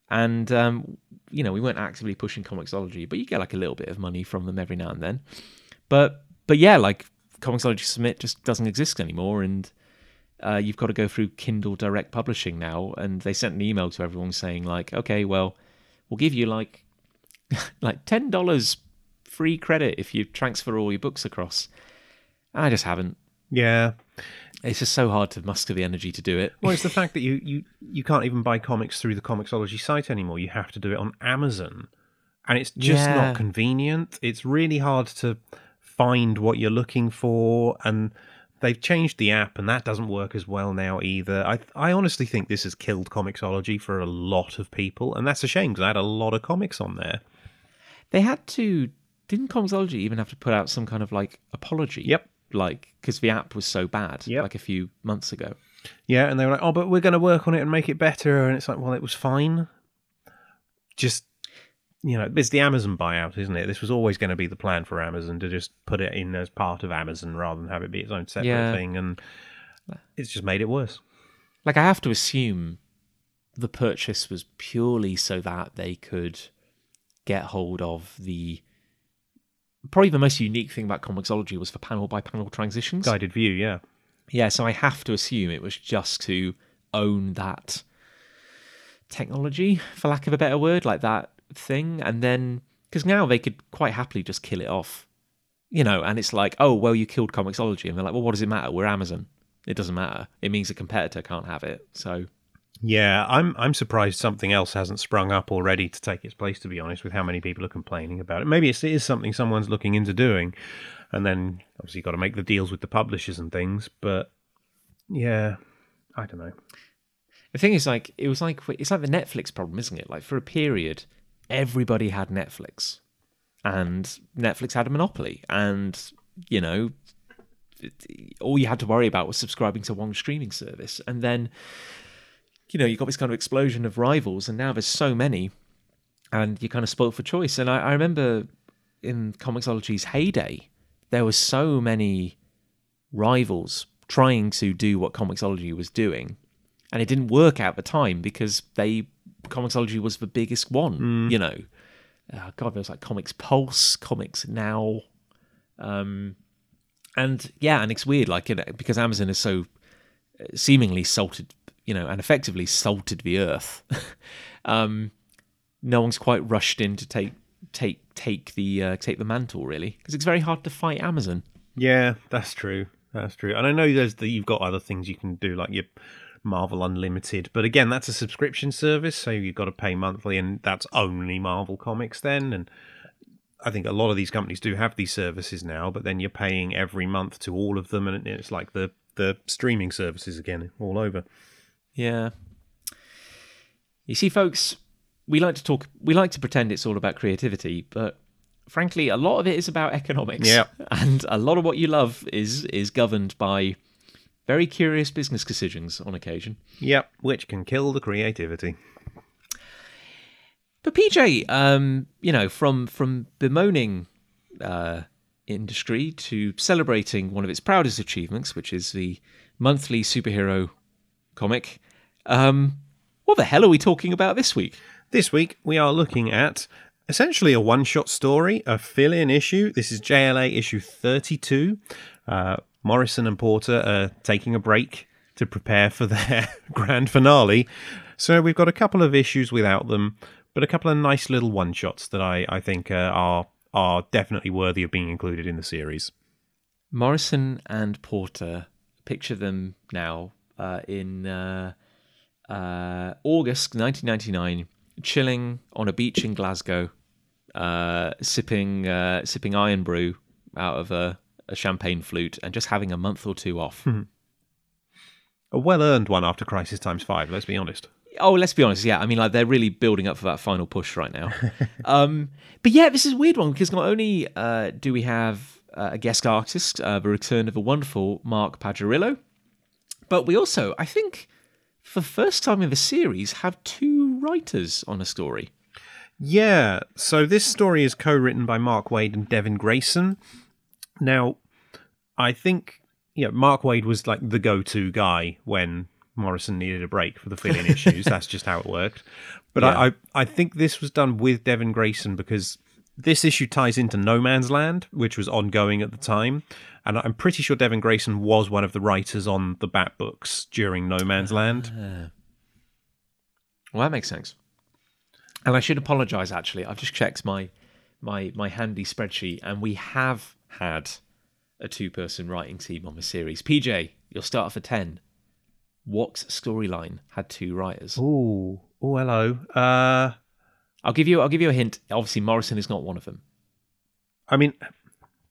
and um, you know we weren't actively pushing Comixology, but you get like a little bit of money from them every now and then. But but yeah, like Comixology Submit just doesn't exist anymore, and uh, you've got to go through Kindle Direct Publishing now. And they sent an email to everyone saying like, okay, well, we'll give you like like ten dollars free credit if you transfer all your books across. I just haven't. Yeah. It's just so hard to muster the energy to do it. Well, it's the fact that you, you, you can't even buy comics through the Comixology site anymore. You have to do it on Amazon. And it's just Yeah. not convenient. It's really hard to find what you're looking for. And they've changed the app, and that doesn't work as well now either. I, I honestly think this has killed Comixology for a lot of people. And that's a shame because I had a lot of comics on there. They had to. Didn't Comixology even have to put out some kind of like apology? Yep. Like because the app was so bad, Yep. like a few months ago. Yeah, and they were like, "Oh, but we're going to work on it and make it better." And it's like, "Well, it was fine. Just you know, it's the Amazon buyout, isn't it? This was always going to be the plan for Amazon to just put it in as part of Amazon rather than have it be its own separate Yeah. thing, and it's just made it worse. Like I have to assume the purchase was purely so that they could get hold of the. Probably the most unique thing about Comixology was for panel by panel transitions. Guided view, yeah. Yeah, so I have to assume it was just to own that technology, for lack of a better word, like that thing. And then, because now they could quite happily just kill it off, you know, and it's like, oh, well, you killed Comixology. And they're like, well, what does it matter? We're Amazon. It doesn't matter. It means a competitor can't have it. So, Yeah, I'm I'm surprised something else hasn't sprung up already to take its place. To be honest, with how many people are complaining about it, maybe it's, it is something someone's looking into doing, and then obviously you've got to make the deals with the publishers and things. But yeah, I don't know. the thing is, like, it was like, it's like the Netflix problem, isn't it? Like, for a period, everybody had Netflix, and Netflix had a monopoly. And, you know, all you had to worry about was subscribing to one streaming service. And then, you know, you got this kind of explosion of rivals, and now there's so many, and you're kind of spoiled for choice. And I, I remember in Comixology's heyday, there were so many rivals trying to do what Comixology was doing, and it didn't work out at the time because they Comixology was the biggest one. You know, uh, God, there was like Comics Plus, Comics Now, um, and yeah, and it's weird, like you know, because Amazon is so uh, seemingly salted, you know, and effectively salted the earth. um, no one's quite rushed in to take take take the uh, take the mantle really because it's very hard to fight Amazon. Yeah, that's true. That's true. And I know there's the, you've got other things you can do, like your Marvel Unlimited, but again, that's a subscription service, so you've got to pay monthly, and that's only Marvel comics then. And I think a lot of these companies do have these services now, but then you're paying every month to all of them, and it's like the the streaming services again, all over. Yeah. You see, folks, we like to talk, we like to pretend it's all about creativity, but frankly, a lot of it is about economics. Yeah. And a lot of what you love is is governed by very curious business decisions on occasion. Yep, which can kill the creativity. But PJ, um, you know, from from bemoaning uh, industry to celebrating one of its proudest achievements, which is the monthly superhero comic, um, what the hell are we talking about this week? This week we are looking at essentially a one-shot story, a fill-in issue. This is JLA issue 32. Uh, Morrison and Porter are taking a break to prepare for their grand finale. So we've got a couple of issues without them, but a couple of nice little one-shots that I, I think uh, are are definitely worthy of being included in the series. Morrison and Porter, picture them now uh, in uh, August 1999, chilling on a beach in Glasgow, uh, sipping uh, sipping Irn-Bru out of a, a champagne flute, and just having a month or two off. A well-earned one after Crisis Times Five. Let's be honest. Oh, let's be honest. Yeah, I mean, like they're really building up for that final push right now. um, but yeah, this is a weird one because not only uh, do we have uh, a guest artist, uh, the return of a wonderful Mark Pajarillo, but we also, I think, for the first time in the series, have two writers on a story. Yeah, so this story is co written by Mark Waid and Devin Grayson. Now, I think yeah, Mark Waid was like the go-to guy when Morrison needed a break for the fill-in issues. That's just how it worked. But Yeah. I, I, I think this was done with Devin Grayson because this issue ties into No Man's Land, which was ongoing at the time, and I'm pretty sure Devin Grayson was one of the writers on the Bat books during No Man's Land. Well, that makes sense. And I should apologise. Actually, I've just checked my my my handy spreadsheet, and we have had a two-person writing team on the series. PJ, you'll start for ten. What storyline had two writers? Oh, oh, hello. Uh, I'll give you. I'll give you a hint. Obviously, Morrison is not one of them. I mean,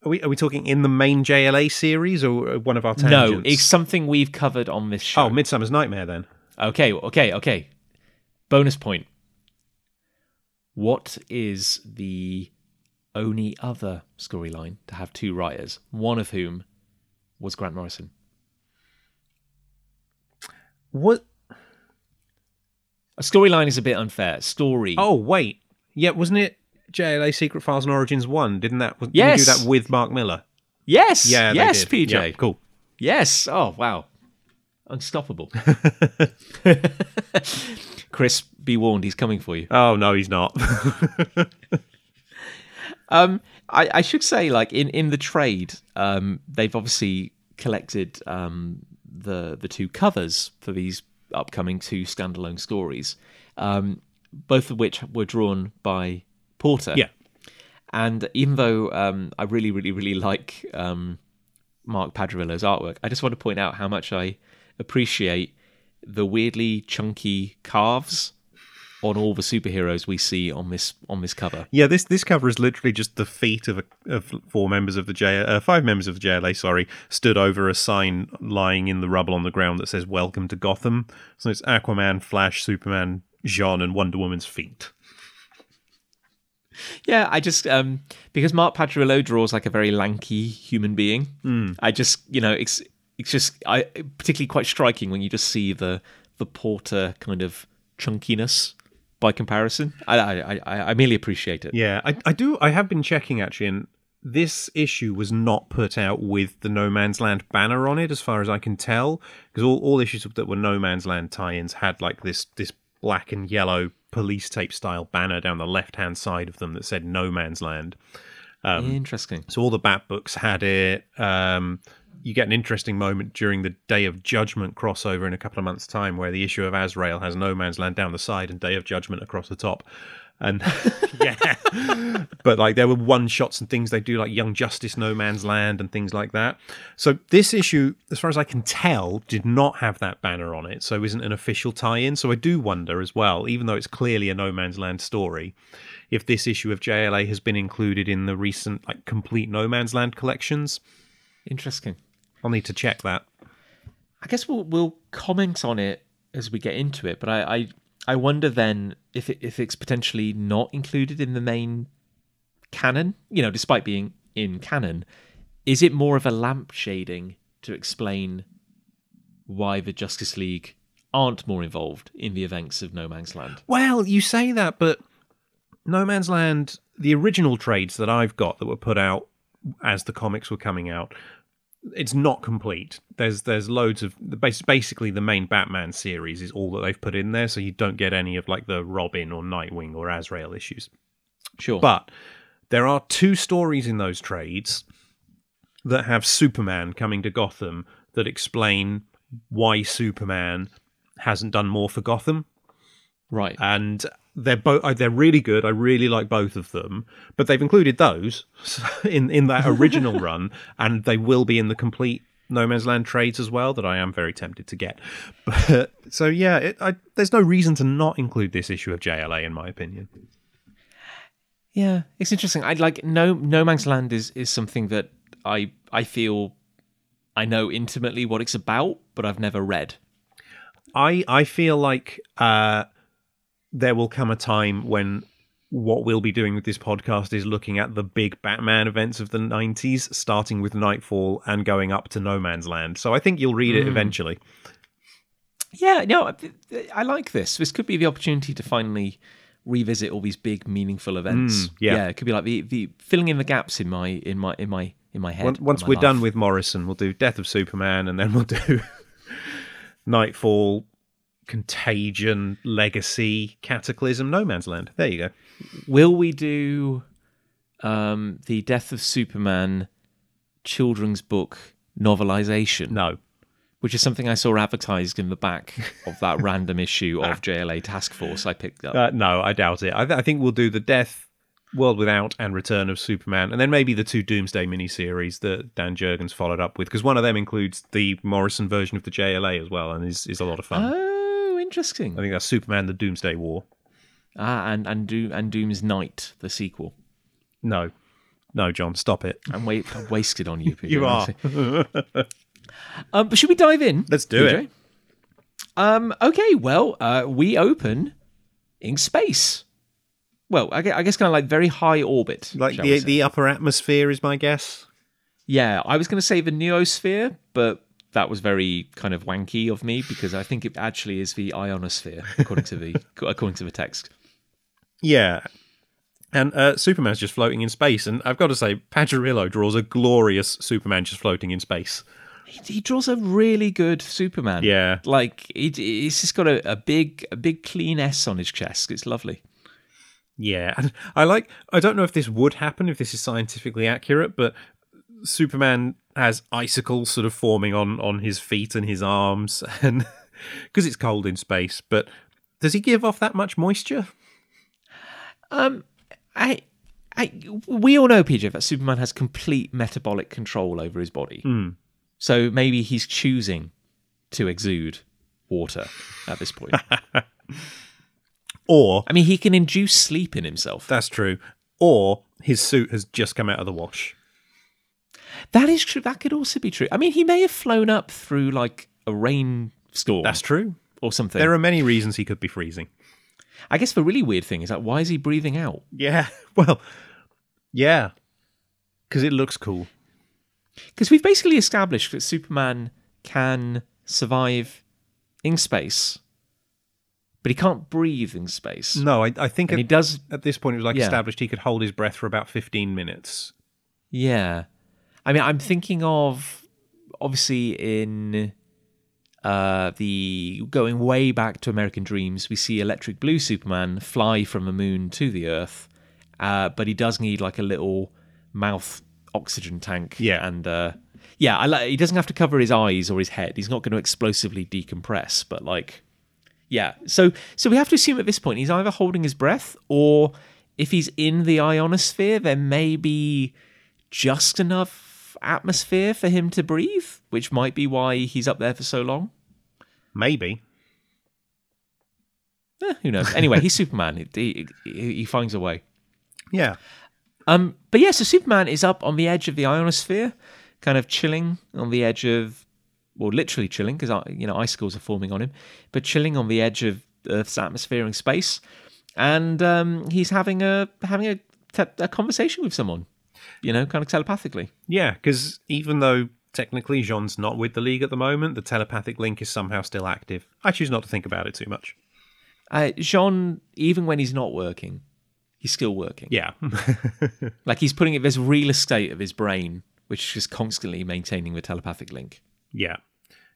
are we are we talking in the main JLA series or uh, one of our tangents? No, it's something we've covered on this show. oh, Midsummer's Nightmare then. Okay, okay, okay. Bonus point. What is the only other storyline to have two writers, one of whom was Grant Morrison? What? A storyline is a bit unfair. Story. Oh, wait. Yeah, wasn't it JLA Secret Files and Origins 1? Didn't that didn't Yes. do that with Mark Millar? yes, Yeah, yes. PJ. Yeah, cool. Yes. Oh, wow. Unstoppable. Chris, be warned, he's coming for you. Oh, no, he's not. Um, I, I should say, like in, in the trade, um, they've obviously collected um, the the two covers for these upcoming two standalone stories, um, both of which were drawn by Porter. yeah. And even though um, I really, really, really like um, Mark Pajarillo's artwork, I just want to point out how much I appreciate the weirdly chunky calves on all the superheroes we see on this on this cover. Yeah, this this cover is literally just the feet of, a, of four members of the J, uh, five members of the JLA. Sorry, stood over a sign lying in the rubble on the ground that says "Welcome to Gotham." So it's Aquaman, Flash, Superman, J'onn, and Wonder Woman's feet. Yeah, I just um because Mark Pajarillo draws like a very lanky human being. I just you know it's it's just I particularly quite striking when you just see the the Porter kind of chunkiness by comparison. I I I, I merely appreciate it. Yeah, I, I do. I have been checking actually, and this issue was not put out with the No Man's Land banner on it, as far as I can tell, because all, all issues that were No Man's Land tie-ins had like this this black and yellow police tape style banner down the left hand side of them that said No Man's Land. Interesting. So all the Bat books had it. Um, you get an interesting moment during the Day of Judgment crossover in a couple of months' time, where the issue of Azrael has No Man's Land down the side and Day of Judgment across the top. And yeah, but like there were one shots and things they do, like Young Justice, No Man's Land, and things like that. So this issue, as far as I can tell, did not have that banner on it, so isn't an official tie-in. So I do wonder as well, even though it's clearly a No Man's Land story, if this issue of JLA has been included in the recent like complete No Man's Land collections. Interesting. I'll need to check that. I guess we'll we'll comment on it as we get into it, but I I, I wonder then if it, if it's potentially not included in the main canon. You know, despite being in canon, is it more of a lamp shading to explain why the Justice League aren't more involved in the events of No Man's Land? Well, you say that, but No Man's Land, the original trades that I've got that were put out as the comics were coming out, it's not complete. There's there's loads of the bas- basically the main Batman series is all that they've put in there, so you don't get any of like the Robin or Nightwing or Azrael issues. Sure, But there are two stories in those trades that have Superman coming to Gotham that explain why Superman hasn't done more for Gotham right. and they're both they're really good. I really like both of them, but they've included those in in that original run, and they will be in the complete No Man's Land trades as well. That I am very tempted to get. But so yeah, it, I, there's no reason to not include this issue of JLA in my opinion. Yeah, it's interesting. I like no No Man's Land is is something that I I feel I know intimately what it's about, but I've never read. I I feel like uh, there will come a time when what we'll be doing with this podcast is looking at the big Batman events of the 90s, starting with Knightfall and going up to No Man's Land. So I think you'll read it eventually. Yeah, no, I, like this. This could be the opportunity to finally revisit all these big, meaningful events. Mm, yeah. it could be like the, the filling in the gaps in my in my in my in my head. Once, my we're done with Morrison, we'll do Death of Superman, and then we'll do Knightfall, Contagion, Legacy, Cataclysm, No Man's Land. There you go. will we do um, the Death of Superman children's book novelization? No. which is something I saw advertised in the back of that random issue of JLA Task Force I picked up. Uh, no, I doubt it. I, th- I think we'll do the Death, World Without, and Return of Superman, and then maybe the two Doomsday miniseries that Dan Jurgens followed up with, because one of them includes the Morrison version of the JLA as well, and is, is a lot of fun. Interesting. I think that's Superman: The Doomsday War. Ah, and and Doom and Doom's Night, the sequel. No, no, John, stop it. I'm, wa- I'm wasted on you. PJ, You are. um, but should we dive in? Let's do PJ? it. Um, okay, well, uh, we open in space. Well, I gue- I guess kind of like very high orbit. Like the the upper atmosphere is my guess. Yeah, I was going to say the neosphere, but that was very kind of wanky of me because I think it actually is the ionosphere according to the according to the text. Yeah. And uh, Superman's just floating in space, and I've got to say, Pajarillo draws a glorious Superman just floating in space. He, he draws a really good Superman. Yeah. like he, he's just got a, a big a big clean S on his chest. It's lovely. Yeah, and I like. I don't know if this would happen if this is scientifically accurate, but Superman has icicles sort of forming on on his feet and his arms, and because it's cold in space. But does he give off that much moisture? Um, I. I, we all know, PJ, that Superman has complete metabolic control over his body. So maybe he's choosing to exude water at this point. Or I mean, he can induce sleep in himself. that's true. Or his suit has just come out of the wash. That is true. That could also be true. I mean, he may have flown up through like a rainstorm That's true. or something. There are many reasons he could be freezing. I guess the really weird thing is that why is he breathing out? Yeah. Well. Yeah. Because it looks cool. Because we've basically established that Superman can survive in space, but he can't breathe in space. No, I, I think And he does, at this point it was like Yeah. established he could hold his breath for about fifteen minutes. yeah. I mean, I'm thinking of obviously in uh, the going way back to American Dreams, we see Electric Blue Superman fly from the moon to the Earth, uh, but he does need like a little mouth oxygen tank. Yeah. and uh, yeah, I like. He doesn't have to cover his eyes or his head. He's not going to explosively decompress, but like, yeah. So, so we have to assume at this point he's either holding his breath or if he's in the ionosphere, there may be just enough atmosphere for him to breathe, which might be why he's up there for so long. Maybe. Eh, who knows? Anyway, he's Superman. He, he, he finds a way. Yeah. Um, but yeah, so Superman is up on the edge of the ionosphere, kind of chilling on the edge of, well, literally chilling because you know icicles are forming on him, but chilling on the edge of Earth's atmosphere and space, and um, he's having a having a, a conversation with someone, you know, kind of telepathically. Yeah, because even though technically J'onn's not with the League at the moment, the telepathic link is somehow still active. I choose not to think about it too much. Uh, J'onn, even when he's not working, he's still working. Yeah. Like he's putting it this real estate of his brain, which is just constantly maintaining the telepathic link. yeah.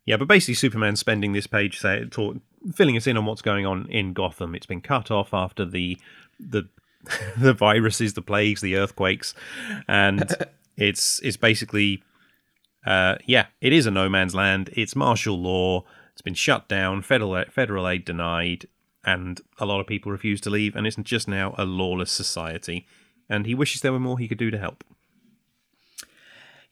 Yeah, but basically Superman spending this page say, talk, filling us in on what's going on in Gotham. It's been cut off after the the the viruses, the plagues, the earthquakes, and it's it's basically uh, yeah, it is a no man's land. It's martial law. It's been shut down. Federal federal aid denied, and a lot of people refuse to leave. And it's just now a lawless society. And he wishes there were more he could do to help.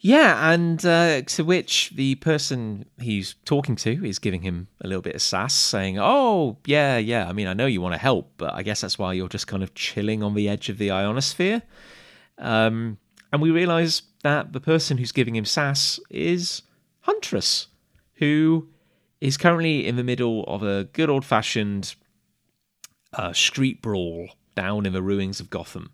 Yeah, and uh, to which the person he's talking to is giving him a little bit of sass, saying, "Oh, yeah, yeah. I mean, I know you want to help, but I guess that's why you're just kind of chilling on the edge of the ionosphere." Um, and we realise that the person who's giving him sass is Huntress, who is currently in the middle of a good old-fashioned uh, street brawl down in the ruins of Gotham.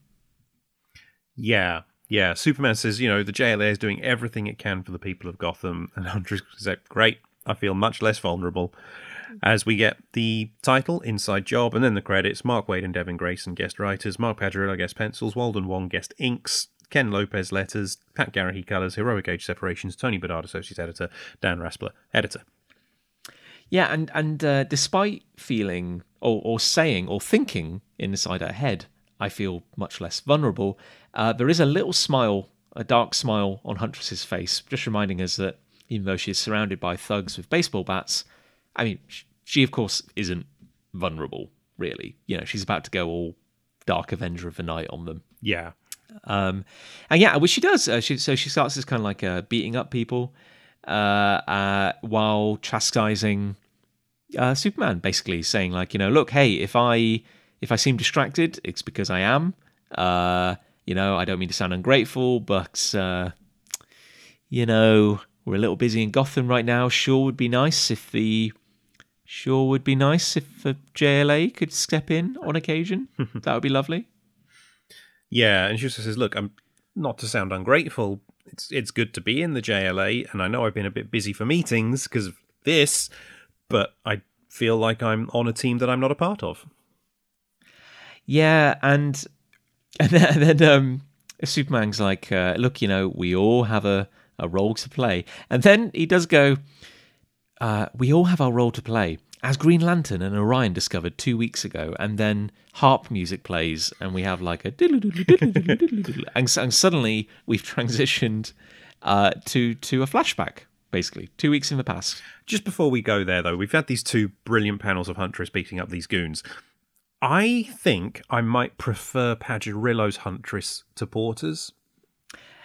Yeah, yeah. Superman says, you know, the JLA is doing everything it can for the people of Gotham, and Huntress says, "Great, I feel much less vulnerable." As we get the title, Inside Job, and then the credits, Mark Waid and Devin Grayson, guest writers, Mark Pajarillo, guest pencils, Walden Wong, guest inks, Ken Lopez letters, Pat Garrahy colors, Heroic Age separations, Tony Bedard associate editor, Dan Raspler editor. Yeah, and and uh, despite feeling or, or saying or thinking inside her head, I feel much less vulnerable. Uh, there is a little smile, a dark smile on Huntress's face, just reminding us that even though she is surrounded by thugs with baseball bats, I mean, she of course isn't vulnerable. Really, you know, she's about to go all Dark Avenger of the Night on them. Yeah. Um, and yeah, which she does. Uh, she, so she starts as kind of like uh, beating up people uh, uh, while chastising uh, Superman, basically saying like, you know, look, hey, if I if I seem distracted, it's because I am. You know, I don't mean to sound ungrateful, but uh, you know, we're a little busy in Gotham right now. Sure, would be nice if the sure would be nice if the JLA could step in on occasion. that would be lovely. Yeah, and she also says, "Look, I'm not to sound ungrateful. It's it's good to be in the JLA, and I know I've been a bit busy for meetings because of this, but I feel like I'm on a team that I'm not a part of." Yeah, and and then, and then um, Superman's like, uh, "Look, you know, we all have a a role to play," and then he does go, uh, "We all have our role to play." As Green Lantern and Orion discovered two weeks ago, and then harp music plays, and we have like a and, and suddenly we've transitioned uh, to to a flashback, basically two weeks in the past. Just before we go there, though, we've had these two brilliant panels of Huntress beating up these goons. I think I might prefer Pajarillo's Huntress to Porter's.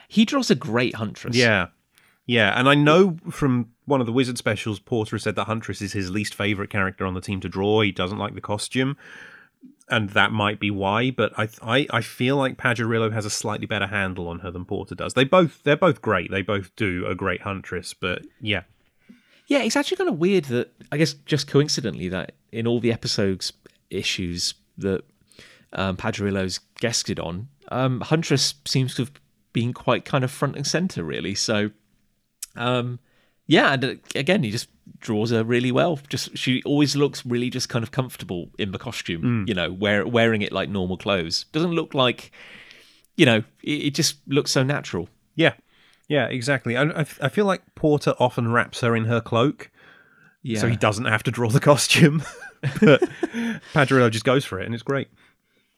He draws a great Huntress. Yeah. Yeah, and I know from one of the Wizard specials, Porter said that Huntress is his least favourite character on the team to draw. He doesn't like the costume, and that might be why. But I, I, I feel like Pajarillo has a slightly better handle on her than Porter does. They both, they're both great. They both do a great Huntress, but yeah, Yeah, it's actually kind of weird that I guess just coincidentally that in all the episodes issues that um, Pajarillo's guested on, um, Huntress seems to have been quite kind of front and center, really. So, um, yeah, and uh, again, he just draws her really well. Just she always looks really just kind of comfortable in the costume, you know, wear, wearing it like normal clothes. Doesn't look like, you know, it, it just looks so natural. yeah, yeah, exactly. I, I, I feel like Porter often wraps her in her cloak, Yeah, so he doesn't have to draw the costume. but Pajarillo just goes for it, and it's great.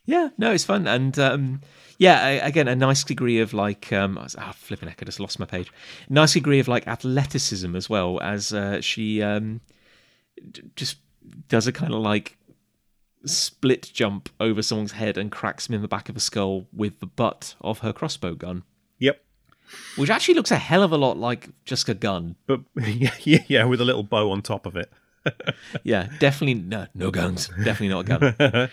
Yeah, no, it's fun, and um, yeah, again, a nice degree of like, um, I was, ah, flipping heck, I just lost my page. Nice degree of like athleticism as well as uh, she um, d- just does a kind of like split jump over someone's head and cracks him in the back of the skull with the butt of her crossbow gun, Yep. which actually looks a hell of a lot like just a gun. But yeah, yeah, yeah, with a little bow on top of it. Yeah, definitely no, no guns, definitely not a gun.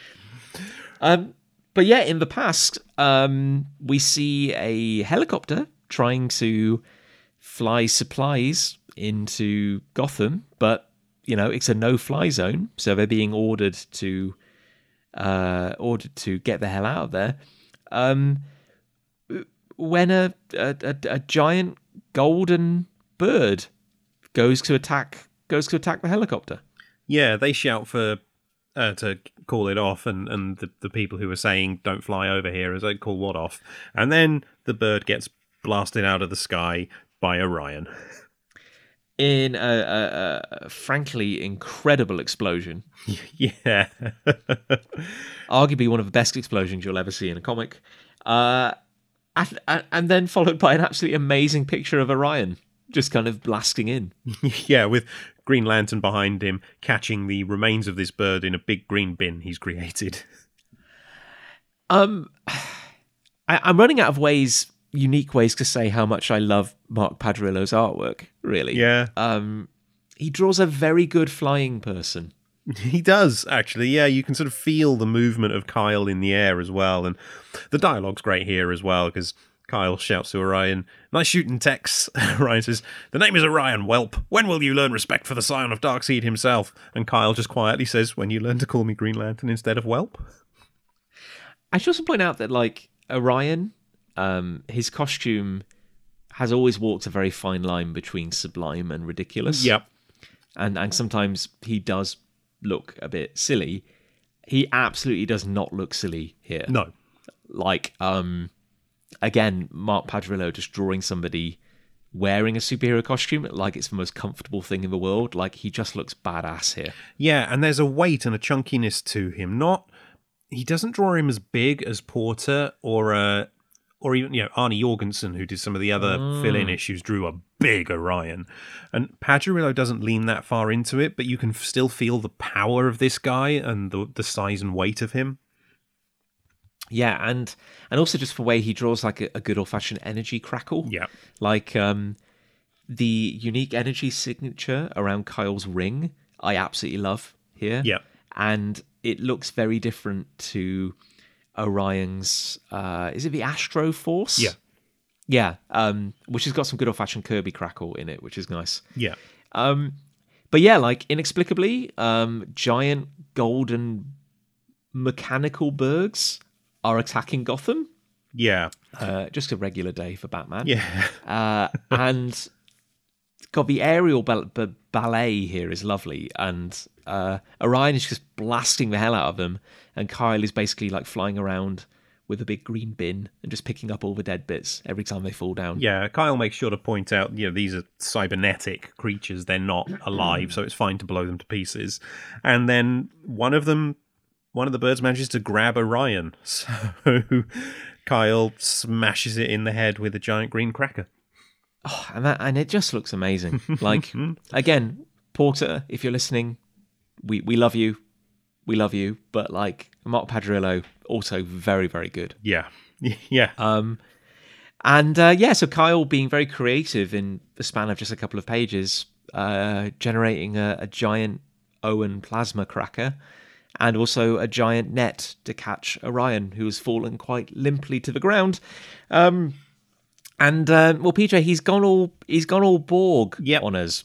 Um, but yeah, in the past, um, we see a helicopter trying to fly supplies into Gotham, but you know it's a no-fly zone, so they're being ordered to uh, ordered to get the hell out of there. Um, when a, a, a, a giant golden bird goes to attack goes to attack the helicopter. Yeah, they shout for uh, to call it off, and and the, the people who are saying don't fly over here as they call what off, and then the bird gets blasted out of the sky by Orion. in a, a, a frankly incredible explosion. yeah, Arguably one of the best explosions you'll ever see in a comic. Uh, and, and- and then followed by an absolutely amazing picture of Orion just kind of blasting in. yeah, with Green Lantern behind him, catching the remains of this bird in a big green bin he's created. Um, I, I'm running out of ways, unique ways to say how much I love Mark Pajarillo's artwork, really. Yeah, Um, he draws a very good flying person. He does actually. Yeah, you can sort of feel the movement of Kyle in the air as well, and the dialogue's great here as well because Kyle shouts to Orion, "Nice shooting, Tex." Orion says, "The name is Orion, whelp. When will you learn respect for the scion of Darkseid himself?" And Kyle just quietly says, "When you learn to call me Green Lantern instead of whelp." I should also point out that like Orion, um, his costume has always walked a very fine line between sublime and ridiculous. Yep. and and sometimes he does look a bit silly. He absolutely does not look silly here. No. Like um, again, Mark Pajarillo just drawing somebody wearing a superhero costume like it's the most comfortable thing in the world. Like he just looks badass here. Yeah, and there's a weight and a chunkiness to him. Not he doesn't draw him as big as Porter or uh, or even you know Arnie Jorgensen, who did some of the other fill-in issues, drew a big Orion. And Pajarillo doesn't lean that far into it, but you can still feel the power of this guy and the the size and weight of him. Yeah, and and also just the way he draws like a, a good old fashioned energy crackle. Yeah. Like um the unique energy signature around Kyle's ring, I absolutely love here. Yeah. And it looks very different to Orion's uh is it the Astro Force? Yeah. Yeah. Um which has got some good old fashioned Kirby crackle in it, which is nice. Yeah. Um but yeah, like inexplicably, um giant golden mechanical bergs are attacking Gotham. Yeah. Uh, just a regular day for Batman. Yeah. Uh, and God, the aerial bal- b- ballet here is lovely, and uh, Orion is just blasting the hell out of them, and Kyle is basically like flying around with a big green bin and just picking up all the dead bits every time they fall down. Yeah, Kyle makes sure to point out, you know, these are cybernetic creatures. They're not alive, so it's fine to blow them to pieces. And then one of them, one of the birds manages to grab Orion. So Kyle smashes it in the head with a giant green cracker. Oh, and that and it just looks amazing. Like again, Porter, if you're listening, we we love you, we love you. But like Mark Pajarillo, also very very good. Yeah. Yeah. Um, and uh, yeah, so Kyle being very creative in the span of just a couple of pages, uh, generating a, a giant Owen plasma cracker, and also a giant net to catch Orion, who has fallen quite limply to the ground. Um, and uh, well, PJ, he's gone all he's gone all Borg Yep. on us.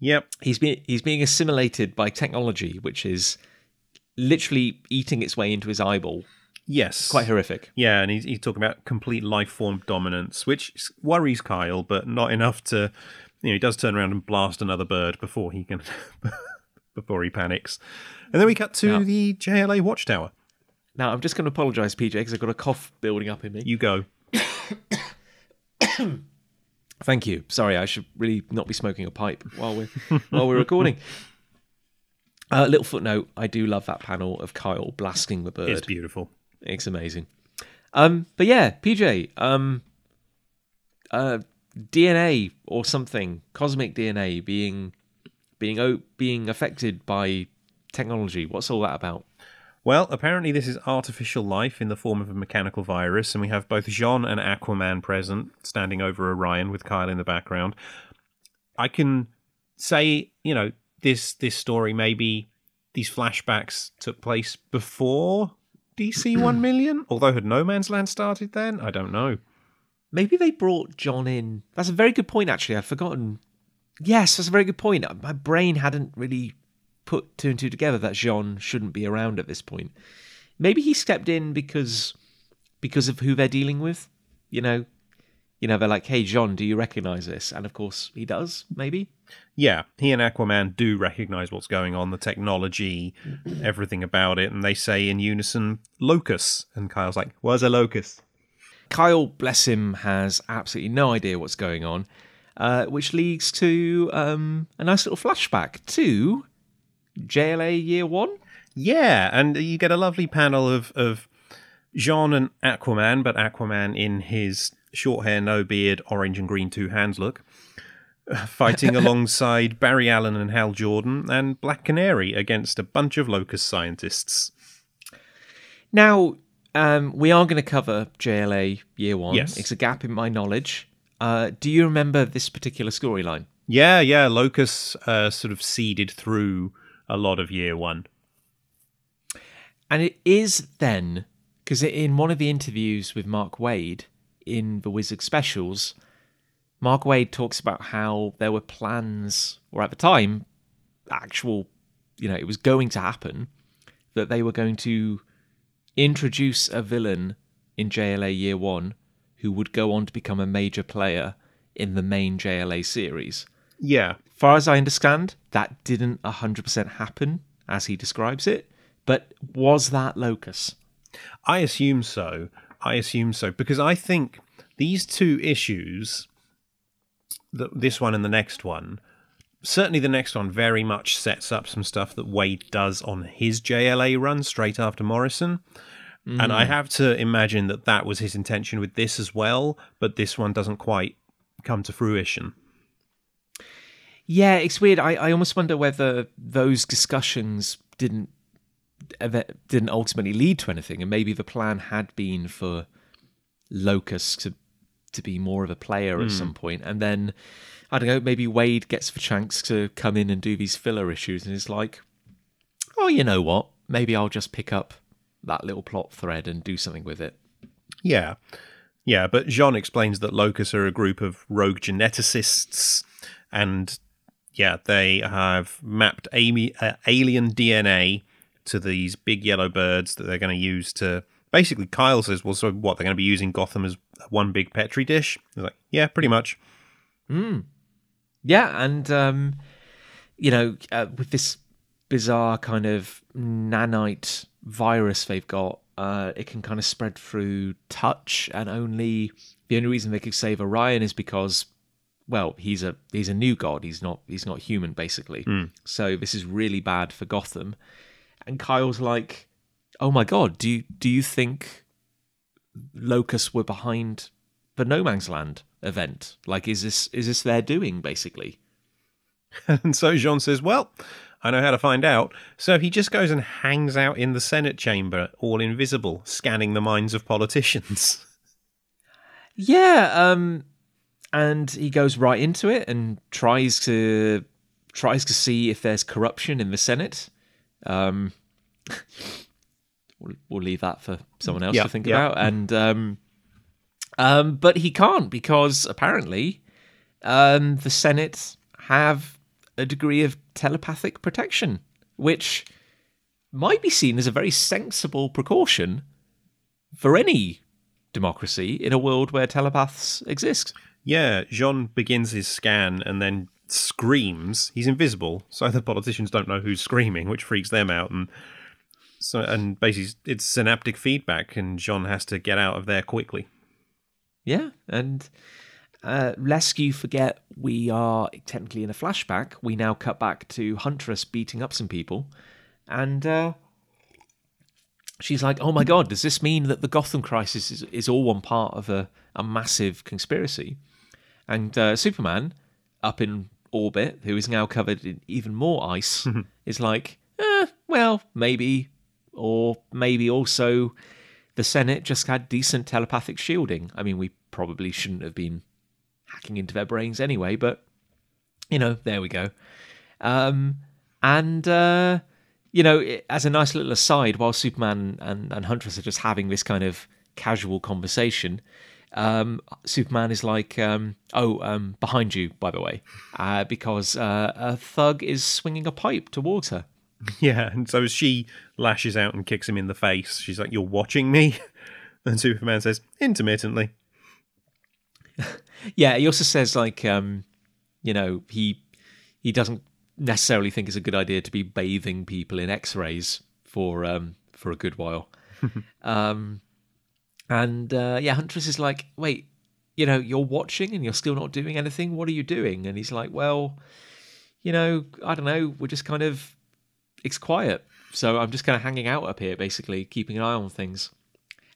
Yep. He's being he's being assimilated by technology, which is literally eating its way into his eyeball. Yes. Quite horrific. Yeah, and he's, he's talking about complete life form dominance, which worries Kyle, but not enough to. You know, he does turn around and blast another bird before he can, before he panics, and then we cut to Yeah. the JLA watchtower. Now, I'm just going to apologise, PJ, because I've got a cough building up in me. You go. Thank you. Sorry, I should really not be smoking a pipe while we're while we're recording. A uh, little footnote: I do love that panel of Kyle blasting the bird. It's beautiful. It's amazing. Um, but yeah, PJ, um, uh, DNA or something, cosmic DNA being being being affected by technology. What's all that about? Well, apparently this is artificial life in the form of a mechanical virus, and we have both J'onn and Aquaman present, standing over Orion with Kyle in the background. I can say, you know, this this story maybe these flashbacks took place before DC One Million, although had No Man's Land started then? I don't know. Maybe they brought J'onn in. That's a very good point, actually. I've forgotten. Yes, that's a very good point. Uh, my brain hadn't really put two and two together that J'onn shouldn't be around at this point. Maybe he stepped in because because of who they're dealing with. You know, you know they're like, "Hey, J'onn, do you recognize this?" And of course, he does. Maybe. Yeah, he and Aquaman do recognize what's going on, the technology, everything about it, and they say in unison, "Locus," and Kyle's like, "Where's a locus?" Kyle, bless him, has absolutely no idea what's going on, uh, which leads to um, a nice little flashback to JLA Year One. Yeah, and you get a lovely panel of of J'onn and Aquaman, but Aquaman in his short hair, no beard, orange and green two hands look, fighting alongside Barry Allen and Hal Jordan and Black Canary against a bunch of Locus scientists. Now, um, we are going to cover JLA Year One. Yes. It's a gap in my knowledge. Uh, do you remember this particular storyline? Yeah, yeah, Locus uh, sort of seeded through a lot of year one. And it is then, because in one of the interviews with Mark Waid in the Wizard specials, Mark Waid talks about how there were plans, or at the time, actual, you know, it was going to happen, that they were going to introduce a villain in JLA Year One who would go on to become a major player in the main JLA series. Yeah, Far as I understand, that didn't 100% happen as he describes it, but was that Locus? I assume so. I assume so because I think these two issues, the, this one and the next one, certainly the next one very much sets up some stuff that Waid does on his JLA run straight after Morrison. And I mm. have to imagine that that was his intention with this as well, but this one doesn't quite come to fruition. Yeah, it's weird. I, I almost wonder whether those discussions didn't didn't ultimately lead to anything, and maybe the plan had been for Locus to to be more of a player at some hmm. point, and then I don't know. Maybe Waid gets the chance to come in and do these filler issues, and is like, oh, you know what? Maybe I'll just pick up that little plot thread and do something with it. Yeah. Yeah, but J'onn explains that locusts are a group of rogue geneticists, and yeah, they have mapped amy, uh, alien DNA to these big yellow birds that they're going to use to. Basically, Kyle says, "Well, so what? They're going to be using Gotham as one big petri dish." They're like, "Yeah, pretty much." Yeah, and um, you know, uh, with this bizarre kind of nanite virus they've got, uh, it can kind of spread through touch, and only the only reason they could save Orion is because, well, he's a he's a new god. He's not he's not human, basically. So this is really bad for Gotham. And Kyle's like, "Oh my god, do you do you think Locus were behind the No Man's Land event? Like, is this is this their doing, basically?" And so J'onn says, Well, I know how to find out. So he just goes and hangs out in the Senate chamber, all invisible, scanning the minds of politicians. Yeah, um, and he goes right into it and tries to tries to see if there's corruption in the Senate. Um, we'll, we'll leave that for someone else Yeah, to think yeah. about. And um, um, but he can't because apparently um, the Senate have a degree of telepathic protection, which might be seen as a very sensible precaution for any democracy in a world where telepaths exist. Yeah, J'onn begins his scan and then screams. He's invisible, so the politicians don't know who's screaming, which freaks them out. And so, and basically, it's synaptic feedback, and J'onn has to get out of there quickly. Yeah, and uh, lest you forget, we are technically in a flashback. We now cut back to Huntress beating up some people, and uh, she's like, "Oh my god, does this mean that the Gotham crisis is, is all one part of a, a massive conspiracy?" And uh, Superman, up in orbit, who is now covered in even more ice, is like, eh, "Well, maybe, or maybe also." the Senate just had decent telepathic shielding. I mean, we probably shouldn't have been hacking into their brains anyway, but you know, there we go. Um, and uh, you know, it- as a nice little aside, while Superman and, and Huntress are just having this kind of casual conversation, um, Superman is like, um, "Oh, um, behind you, by the way," uh, because uh, a thug is swinging a pipe towards her. Yeah, and so as she lashes out and kicks him in the face, she's like, You're watching me? And Superman says, Intermittently. Yeah, he also says like um, you know, he he doesn't necessarily think it's a good idea to be bathing people in X-rays for um for a good while. um and uh yeah, Huntress is like, "Wait, you know, you're watching and you're still not doing anything. What are you doing?" And he's like, "Well, you know, I don't know, we're just kind of it's quiet. So I'm just kind of hanging out up here basically, keeping an eye on things."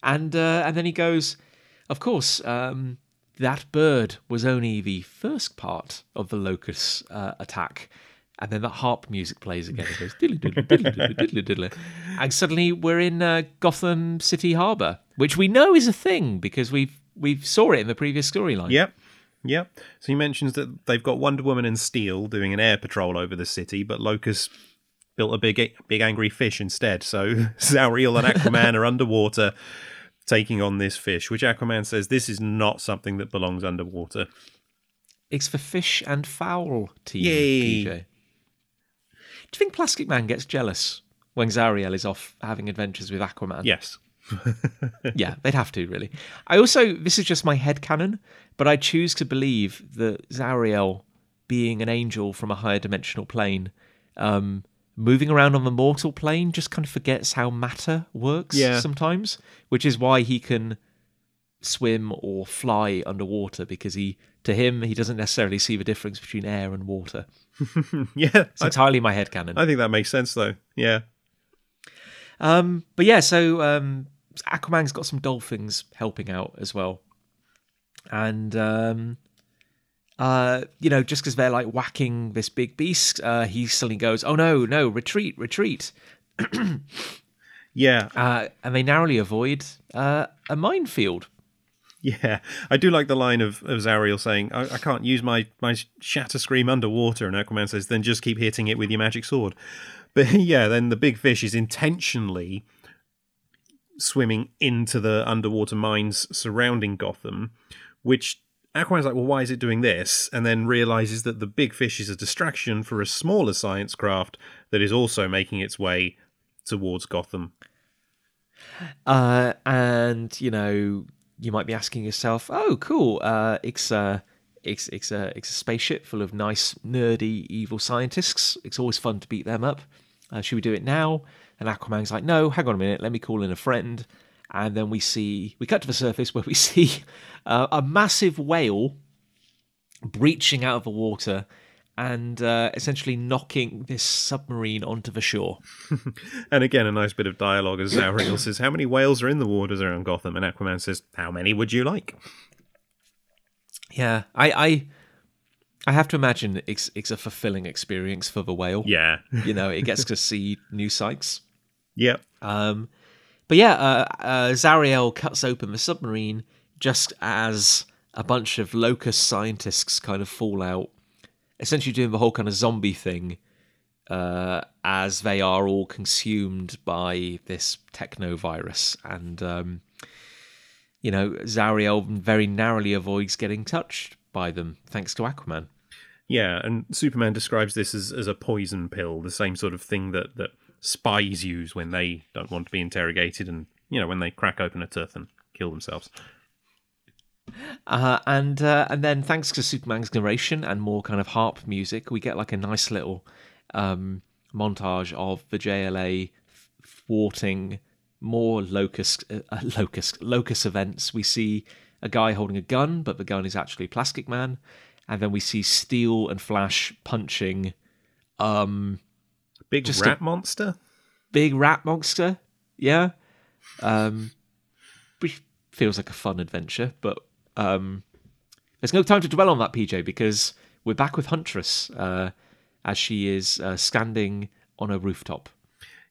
And uh and then he goes, "Of course, um that bird was only the first part of the Locus uh, attack. And then that harp music plays again. It goes diddly diddly diddly diddly diddly. And suddenly we're in uh, Gotham City Harbour, which we know is a thing because we've we've saw it in the previous storyline. Yep. Yep. So he mentions that they've got Wonder Woman and Steel doing an air patrol over the city, but Locus built a big big angry fish instead. So Zauriel and Aquaman are underwater taking on this fish, which Aquaman says this is not something that belongs underwater. It's for fish and fowl team. Yay. PJ. Do you think Plastic Man gets jealous when Zauriel is off having adventures with Aquaman? Yes. yeah, they'd have to really. I also this is just my head canon, but I choose to believe that Zauriel, being an angel from a higher dimensional plane, um, moving around on the mortal plane, just kind of forgets how matter works Yeah. sometimes, which is why he can swim or fly underwater because he, to him, he doesn't necessarily see the difference between air and water. yeah, It's I, entirely my head canon. I think that makes sense though. Yeah, Um, but yeah, so um, Aquaman's got some dolphins helping out as well, and um, uh, you know, just because they're like whacking this big beast, uh, he suddenly goes, "Oh no, no, retreat, retreat!" yeah, Uh, and they narrowly avoid uh, a minefield. yeah. I do like the line of, of Zauriel saying, I, "I can't use my my shatter scream underwater," and Aquaman says, "Then just keep hitting it with your magic sword." But yeah, then the big fish is intentionally swimming into the underwater mines surrounding Gotham, which Aquaman's like, well, why is it doing this? And then realizes that the big fish is a distraction for a smaller science craft that is also making its way towards Gotham. Uh, and you know, you might be asking yourself, "Oh, cool! Uh, it's a, it's it's a it's a spaceship full of nice, nerdy, evil scientists. It's always fun to beat them up. Uh, should we do it now?" And Aquaman's like, "No, hang on a minute. Let me call in a friend." And then we see we cut to the surface where we see uh, a massive whale breaching out of the water and uh, essentially knocking this submarine onto the shore. And again, a nice bit of dialogue as Zauriel says, How many whales are in the waters around Gotham? And Aquaman says, How many would you like? Yeah, I, I, I have to imagine it's it's a fulfilling experience for the whale. Yeah. You know, it gets to see new sights. yep. Um, but yeah, uh, uh, Zauriel cuts open the submarine just as a bunch of Locus scientists kind of fall out, essentially doing the whole kind of zombie thing, uh, as they are all consumed by this techno virus, and um, you know, Zauriel very narrowly avoids getting touched by them thanks to Aquaman. Yeah, and Superman describes this as, as a poison pill, the same sort of thing that, that spies use when they don't want to be interrogated and, you know, when they crack open a tooth and kill themselves. Uh, and uh, and then thanks to Superman's narration and more kind of harp music, we get like a nice little um, montage of the JLA thwarting more Locus uh, uh, Locus Locus events. We see a guy holding a gun, but the gun is actually Plastic Man, and then we see Steel and Flash punching um, Big Just rat monster? big rat monster. Yeah, um, which feels like a fun adventure, but um, there's no time to dwell on that, PJ, because we're back with Huntress uh, as she is uh, standing on a rooftop.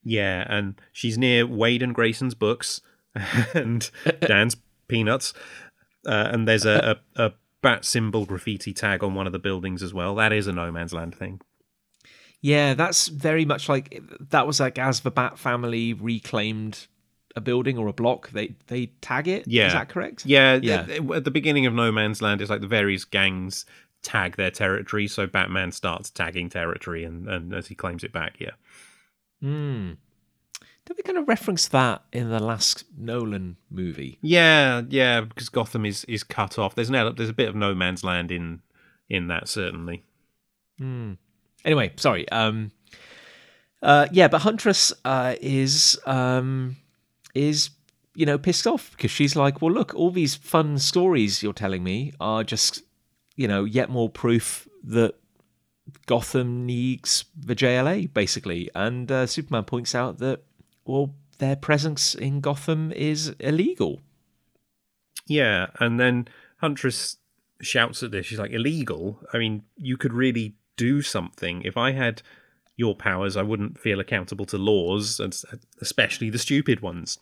Yeah, and she's near Waid and Grayson's books and Dan's peanuts. Uh, and there's a, a, a bat symbol graffiti tag on one of the buildings as well. That is a no man's land thing. Yeah, that's very much like that was like as the Bat family reclaimed a building or a block, they they tag it. Yeah. is that correct? Yeah, Yeah. at the beginning of No Man's Land, it's like the various gangs tag their territory. So Batman starts tagging territory, and, and as he claims it back, yeah. Hmm. Did we kind of reference that in the last Nolan movie? Yeah, yeah, because Gotham is is cut off. There's an there's a bit of No Man's Land in in that certainly. Anyway, sorry. Um, uh, yeah, but Huntress uh, is um, is you know pissed off because she's like, well, look, all these fun stories you're telling me are just you know yet more proof that Gotham needs the JLA basically, and uh, Superman points out that well, their presence in Gotham is illegal. Yeah, and then Huntress shouts at this. She's like, "Illegal? I mean, you could really do something. If I had your powers, I wouldn't feel accountable to laws, and especially the stupid ones."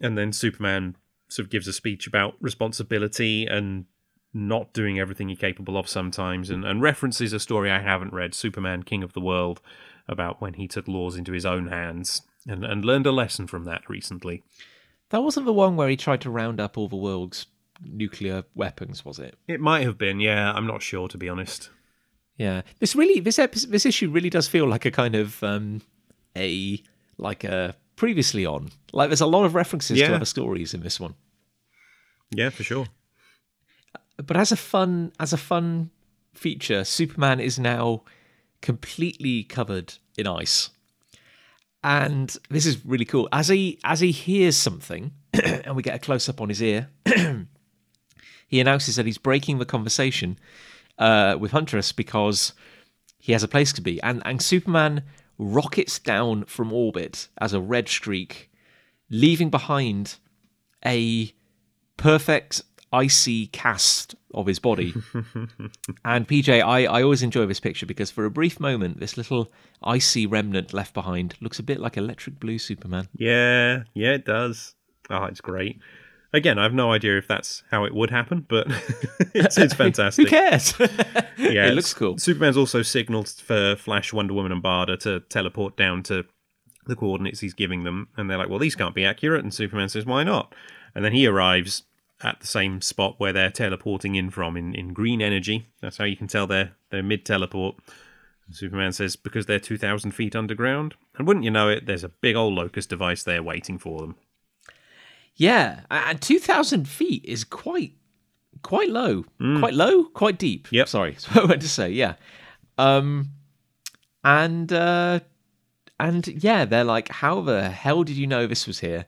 And then Superman sort of gives a speech about responsibility and not doing everything you're capable of sometimes, and, and references a story I haven't read, Superman, King of the World, about when he took laws into his own hands and, and learned a lesson from that recently. That wasn't the one where he tried to round up all the world's nuclear weapons, was it? It might have been, yeah. I'm not sure, to be honest. Yeah, this really this episode, this issue really does feel like a kind of um, a like a previously on. Like there's a lot of references Yeah. to other stories in this one. Yeah, for sure. But as a fun as a fun feature, Superman is now completely covered in ice, and this is really cool. As he as he hears something, and we get a close up on his ear. he announces that he's breaking the conversation uh, with Huntress because he has a place to be, and and Superman rockets down from orbit as a red streak, leaving behind a perfect icy cast of his body. and PJ, I, I always enjoy this picture because for a brief moment, this little icy remnant left behind looks a bit like electric blue Superman. Yeah, yeah, it does. Oh, it's great. Again, I have no idea if that's how it would happen, but it's, it's fantastic. Who cares? Yeah, it looks cool. Superman's also signaled for Flash, Wonder Woman, and Barda to teleport down to the coordinates he's giving them, and they're like, "Well, these can't be accurate." And Superman says, "Why not?" And then he arrives at the same spot where they're teleporting in from in, in green energy. That's how you can tell they're they're mid teleport. Superman says, "Because they're two thousand feet underground." And wouldn't you know it, there's a big old Locus device there waiting for them. Yeah, and two thousand feet is quite quite low, quite low, quite deep. Yep. Sorry, that's what I meant to say. Yeah, um, and uh, and yeah, they're like, how the hell did you know this was here?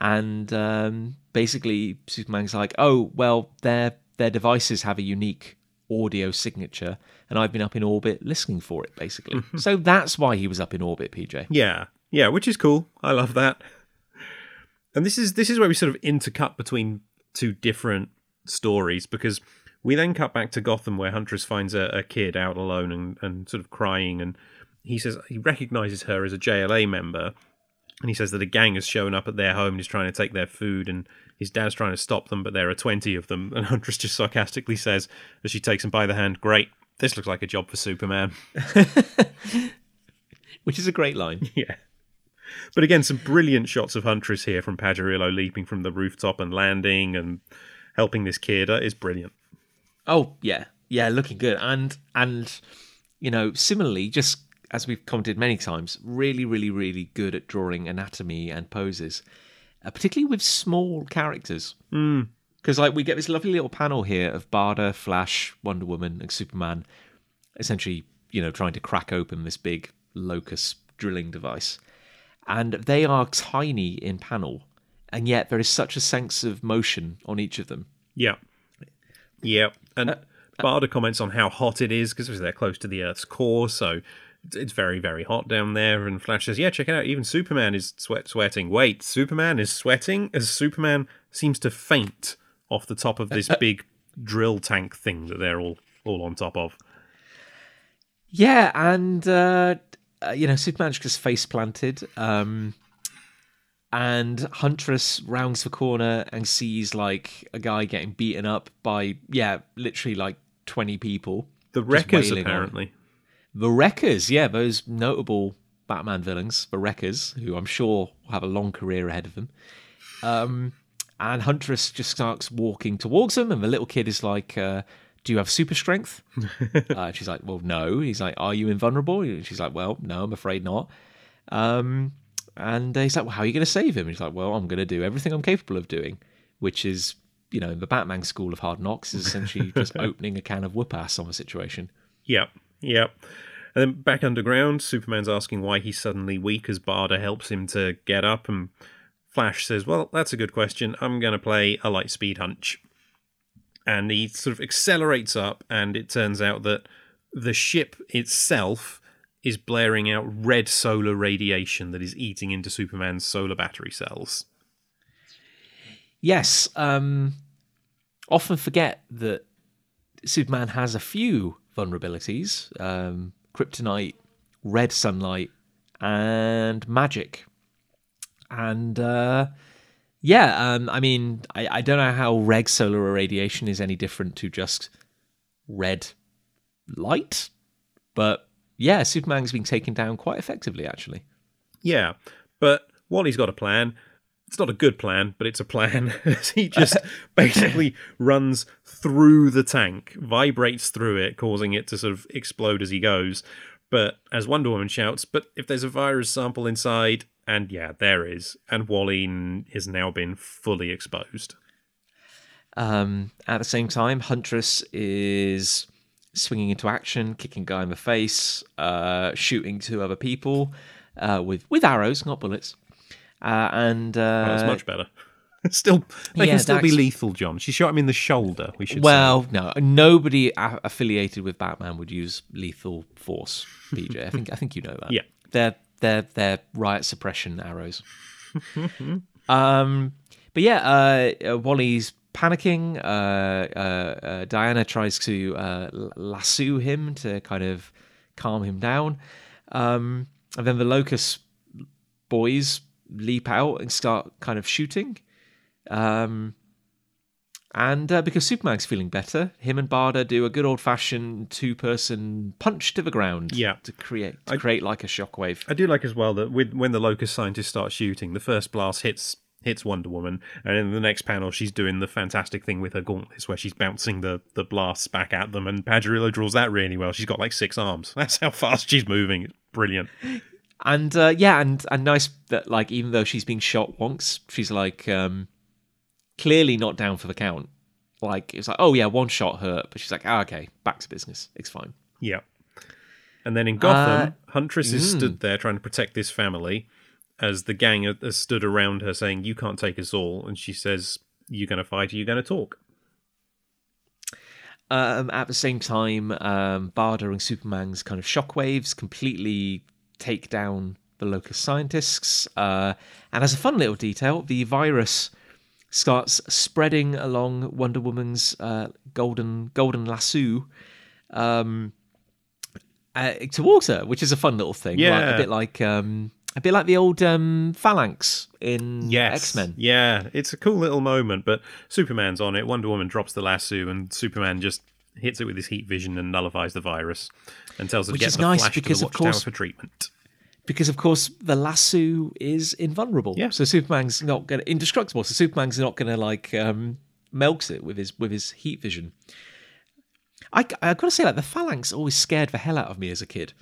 And um, basically, Superman's like, oh well, their their devices have a unique audio signature, and I've been up in orbit listening for it, basically. so that's why he was up in orbit, PJ. Yeah, yeah, which is cool. I love that. And this is this is where we sort of intercut between two different stories because we then cut back to Gotham where Huntress finds a, a kid out alone and, and sort of crying and he says he recognizes her as a JLA member and he says that a gang has shown up at their home and is trying to take their food and his dad's trying to stop them but there are 20 of them and Huntress just sarcastically says as she takes him by the hand great this looks like a job for Superman Which is a great line. Yeah. But again, some brilliant shots of Huntress here from Pajarillo leaping from the rooftop and landing and helping this kid. is brilliant. Oh yeah, yeah, looking good, and and you know, similarly, just as we've commented many times, really, really, really good at drawing anatomy and poses, uh, particularly with small characters. Because like we get this lovely little panel here of Barda, Flash, Wonder Woman, and Superman, essentially, you know, trying to crack open this big locus drilling device, and they are tiny in panel, and yet there is such a sense of motion on each of them. Yeah. Yeah. And Barda comments on how hot it is because they're close to the Earth's core, so it's- it's very, very hot down there. And Flash says, Yeah, check it out. Even Superman is sweat sweating. Wait, Superman is sweating as Superman seems to faint off the top of this big drill tank thing that they're all, all on top of. Yeah, and uh, uh, you know, Superman's just face planted. Um, and Huntress rounds the corner and sees like a guy getting beaten up by yeah, literally like twenty people. The Wreckers, apparently. The Wreckers, yeah, those notable Batman villains, the Wreckers, who I'm sure will have a long career ahead of them. Um, and Huntress just starts walking towards them, and the little kid is like, uh, "Do you have super strength?" uh, she's like, "Well, no." He's like, "Are you invulnerable?" She's like, "Well, no, I'm afraid not." Um, and he's like, "Well, how are you going to save him?" He's like, "Well, I'm going to do everything I'm capable of doing," which is, you know, the Batman school of hard knocks is essentially just opening a can of whoop ass on the situation. Yep, yep. And then back underground, Superman's asking why he's suddenly weak as Barda helps him to get up, and Flash says, Well, that's a good question. I'm going to play a light speed hunch. And he sort of accelerates up, and it turns out that the ship itself is blaring out red solar radiation that is eating into Superman's solar battery cells. Yes, um, often forget that Superman has a few vulnerabilities um, kryptonite, red sunlight, and magic. And uh, yeah, um, I mean, I, I don't know how reg solar irradiation is any different to just red light, but yeah, Superman's being taken down quite effectively, actually. Yeah, but Wally's got a plan. It's not a good plan, but it's a plan. he just basically runs through the tank, vibrates through it, causing it to sort of explode as he goes. But as Wonder Woman shouts, but if there's a virus sample inside, and yeah, there is, and Wally n- has now been fully exposed. Um, at the same time, Huntress is swinging into action, kicking guy in the face, uh, shooting two other people uh, with with arrows, not bullets. Uh, and Well, uh, that's much better. still, they Yeah, can still be lethal, John. She shot him in the shoulder. We should. Well, no, nobody a- affiliated with Batman would use lethal force. PJ, I think I think you know that. Yeah. they're they're they're riot suppression arrows. um, but yeah, uh, uh, Wally's panicking. Uh, uh, uh, Diana tries to lasso him to kind of calm him down, um, and then the Locus boys leap out and start kind of shooting. Um, and uh, because Superman's feeling better, him and Barda do a good old fashioned two person punch to the ground. Yeah. To create to create like a shockwave. I do like as well that with when the Locus scientists start shooting, the first blast hits hits Wonder Woman, and in the next panel she's doing the fantastic thing with her gauntlets where she's bouncing the, the blasts back at them, and Pajarillo draws that really well. She's got like six arms. That's how fast she's moving. It's brilliant. And uh, yeah, and and nice that like even though she's being shot once, she's like um clearly not down for the count. Like it's like, oh yeah, one shot hurt, but she's like, ah, okay, back to business. It's fine. Yeah. And then in Gotham, Uh, Huntress is mm. stood there trying to protect this family as the gang are- has stood around her saying, You can't take us all. And she says, "You're going to fight or you going to talk? Um, at the same time, um, Barda and Superman's kind of shockwaves completely take down the Locus scientists. Uh, and as a fun little detail, the virus starts spreading along Wonder Woman's uh, golden golden lasso um, uh, towards her, which is a fun little thing. like- Yeah. a bit like um, a bit like the old um, phalanx in X Men. Yeah, it's a cool little moment, but Superman's on it. Wonder Woman drops the lasso, and Superman just hits it with his heat vision and nullifies the virus and tells her Which to get is the nice Flash because, to the of course- for treatment. Because of course the lasso is invulnerable. Yeah. So Superman's not gonna indestructible. So Superman's not gonna like um, melt it with his with his heat vision. I I gotta say like the phalanx always scared the hell out of me as a kid.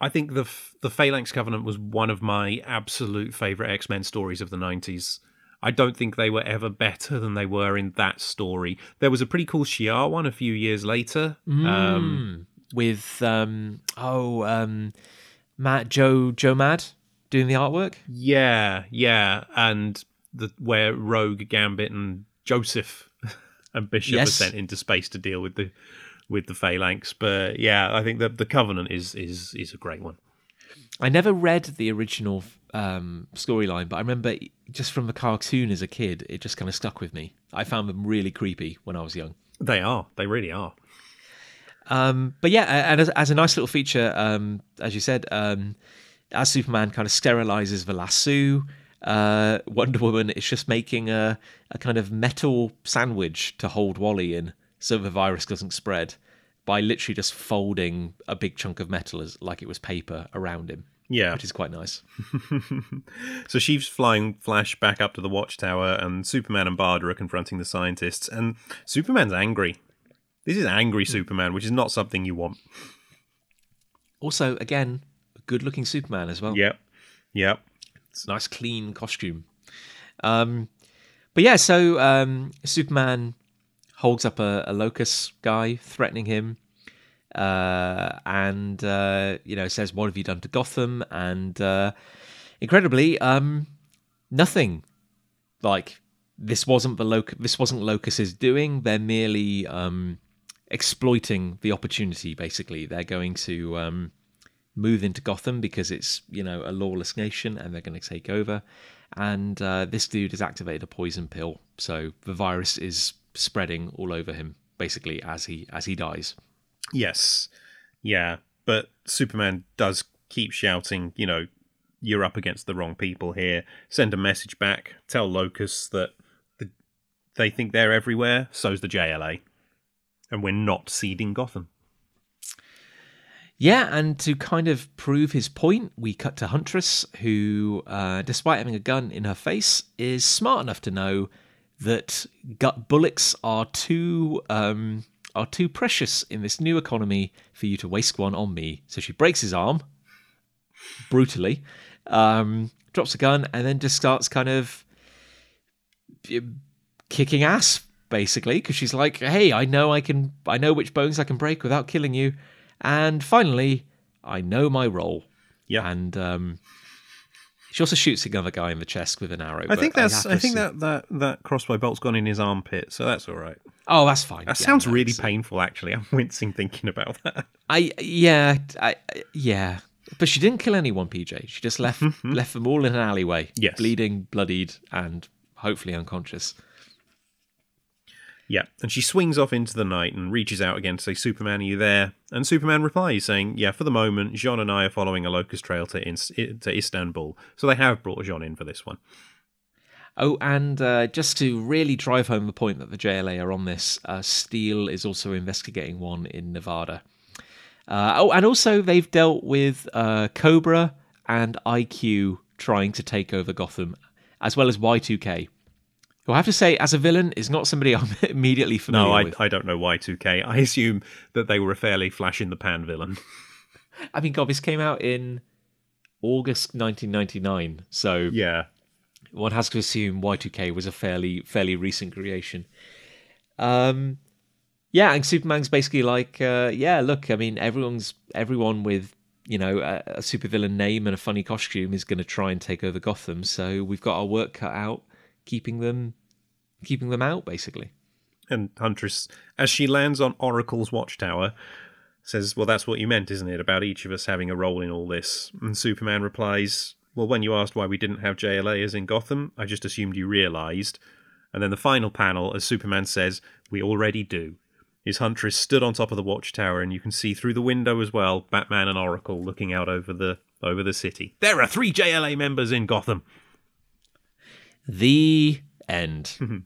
I think the the Phalanx Covenant was one of my absolute favorite X Men stories of the nineties. I don't think they were ever better than they were in that story. There was a pretty cool Shi'ar one a few years later. Um, With um oh um Matt Joe Joe Mad doing the artwork. yeah, yeah, and the where Rogue, Gambit, and Joseph and Bishop Yes. are sent into space to deal with the with the Phalanx. But yeah, I think the the Covenant is is is a great one. I never read the original um, storyline, but I remember just from the cartoon as a kid, it just kind of stuck with me. I found them really creepy when I was young. They are. They really are. Um, but yeah, and as, as a nice little feature, um, as you said, um, as Superman kind of sterilizes the lasso, uh, Wonder Woman is just making a, a kind of metal sandwich to hold Wally in so the virus doesn't spread by literally just folding a big chunk of metal as like it was paper around him, Yeah. which is quite nice. So she's flying Flash back up to the Watchtower, and Superman and Barda are confronting the scientists. And Superman's angry. This is angry Superman, which is not something you want. Also, again, a good-looking Superman as well. Yep. Yep. It's a nice clean costume. Um, but yeah, so um, Superman holds up a, a Locus guy, threatening him, uh, and uh, you know says, "What have you done to Gotham?" And uh, incredibly, um, nothing. Like this wasn't the loc- this wasn't Locus's doing. They're merely um, exploiting the opportunity. Basically, they're going to. Um, move into Gotham because it's you know a lawless nation and they're going to take over. And uh, this dude has activated a poison pill, so the virus is spreading all over him basically as he as he dies. Yes. Yeah. But Superman does keep shouting, you know, you're up against the wrong people here. Send a message back. Tell Locus that the, they think they're everywhere. So's the JLA. And we're not seeding Gotham. Yeah, and to kind of prove his point, we cut to Huntress, who, uh, despite having a gun in her face, is smart enough to know that gut bullets are too um, are too precious in this new economy for you to waste one on me. So she breaks his arm brutally, um, drops a gun, and then just starts kind of kicking ass, basically, because she's like, "Hey, I know I can, I know which bones I can break without killing you." And finally, I know my role. Yeah. And um, She also shoots another guy in the chest with an arrow. I think that's. have I, think that, that that crossbow bolt's gone in his armpit, so that's all right. Oh, that's fine. That Yeah, sounds really painful. Actually, I'm wincing thinking about that. I yeah, I yeah. But she didn't kill anyone, PJ. She just left left them all in an alleyway, Yes. bleeding, bloodied, and hopefully unconscious. Yeah, and she swings off into the night and reaches out again to say, "Superman, are you there?" And Superman replies, saying, "Yeah, for the moment, J'onn and I are following a Locus trail to to Istanbul, so they have brought J'onn in for this one." Oh, and uh, just to really drive home the point that the JLA are on this, uh, Steel is also investigating one in Nevada. Uh, oh, and also they've dealt with uh, Kobra and IQ trying to take over Gotham, as well as Y2K. Who I have to say, as a villain, is not somebody I'm immediately familiar No, I, with. I don't know Y2K. I assume that they were a fairly flash in the pan villain. I mean, God, this came out in August 1999, so yeah, one has to assume Y2K was a fairly fairly recent creation. Um, yeah, and Superman's basically like, uh, yeah, look, I mean, everyone's everyone with you know a, a supervillain name and a funny costume is going to try and take over Gotham, so we've got our work cut out, keeping them keeping them out, basically. and Huntress, as she lands on Oracle's watchtower, says, "Well, that's what you meant, isn't it? About each of us having a role in all this." And Superman replies, "Well, when you asked why we didn't have JLA as in Gotham, I just assumed you realized." And then the final panel, as Superman says, "We already do." Is Huntress stood on top of the watchtower, and you can see through the window as well Batman and Oracle looking out over the over the city. There are three JLA members in Gotham. The end.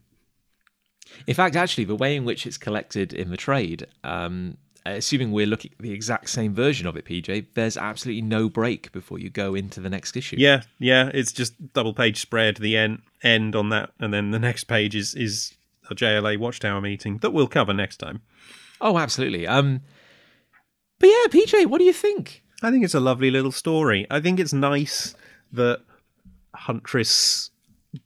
in fact, actually, the way in which it's collected in the trade, um, assuming we're looking at the exact same version of it, PJ, there's absolutely no break before you go into the next issue. Yeah, yeah, it's just double page spread, the end end on that, and then the next page is is a JLA Watchtower meeting that we'll cover next time. Oh, absolutely. Um, but yeah, PJ, what do you think? I think it's a lovely little story. I think it's nice that Huntress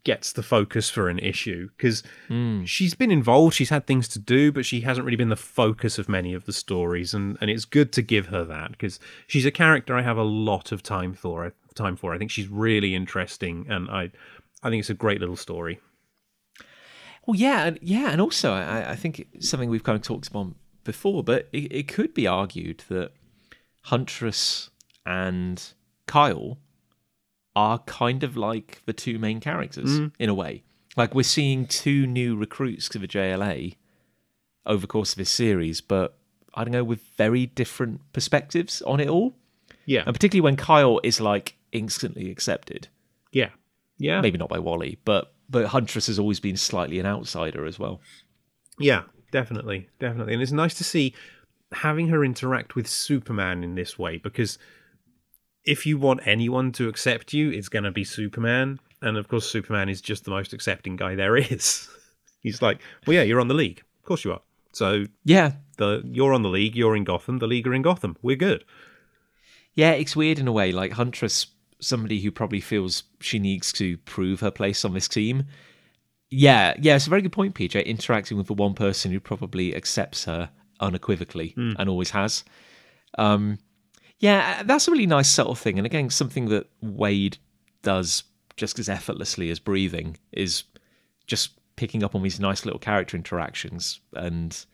gets the focus for an issue because hmm. she's been involved, she's had things to do, but she hasn't really been the focus of many of the stories, and and it's good to give her that because she's a character I have a lot of time for. Time for. I think she's really interesting, and I I think it's a great little story. Well, yeah, and yeah, and also I, I think it's something we've kind of talked about before, but it, it could be argued that Huntress and Kyle are kind of like the two main characters mm. in a way. Like we're seeing two new recruits to the JLA over the course of this series, but I don't know, with very different perspectives on it all. Yeah, And particularly when Kyle is like instantly accepted. yeah, yeah. Maybe not by Wally, but but Huntress has always been slightly an outsider as well. Yeah, definitely, definitely. And it's nice to see having her interact with Superman in this way because if you want anyone to accept you, it's going to be Superman. And of course, Superman is just the most accepting guy there is. He's like, well, yeah, you're on the league. Of course you are. So Yeah, the you're on the league, you're in Gotham, the league are in Gotham. We're good. Yeah, it's weird in a way. Like Huntress, somebody who probably feels she needs to prove her place on this team. Yeah, yeah, it's a very good point, PJ. Interacting with the one person who probably accepts her unequivocally and always has. Um, yeah, uh, that's a really nice subtle thing. And again, something that Waid does just as effortlessly as breathing is just picking up on these nice little character interactions and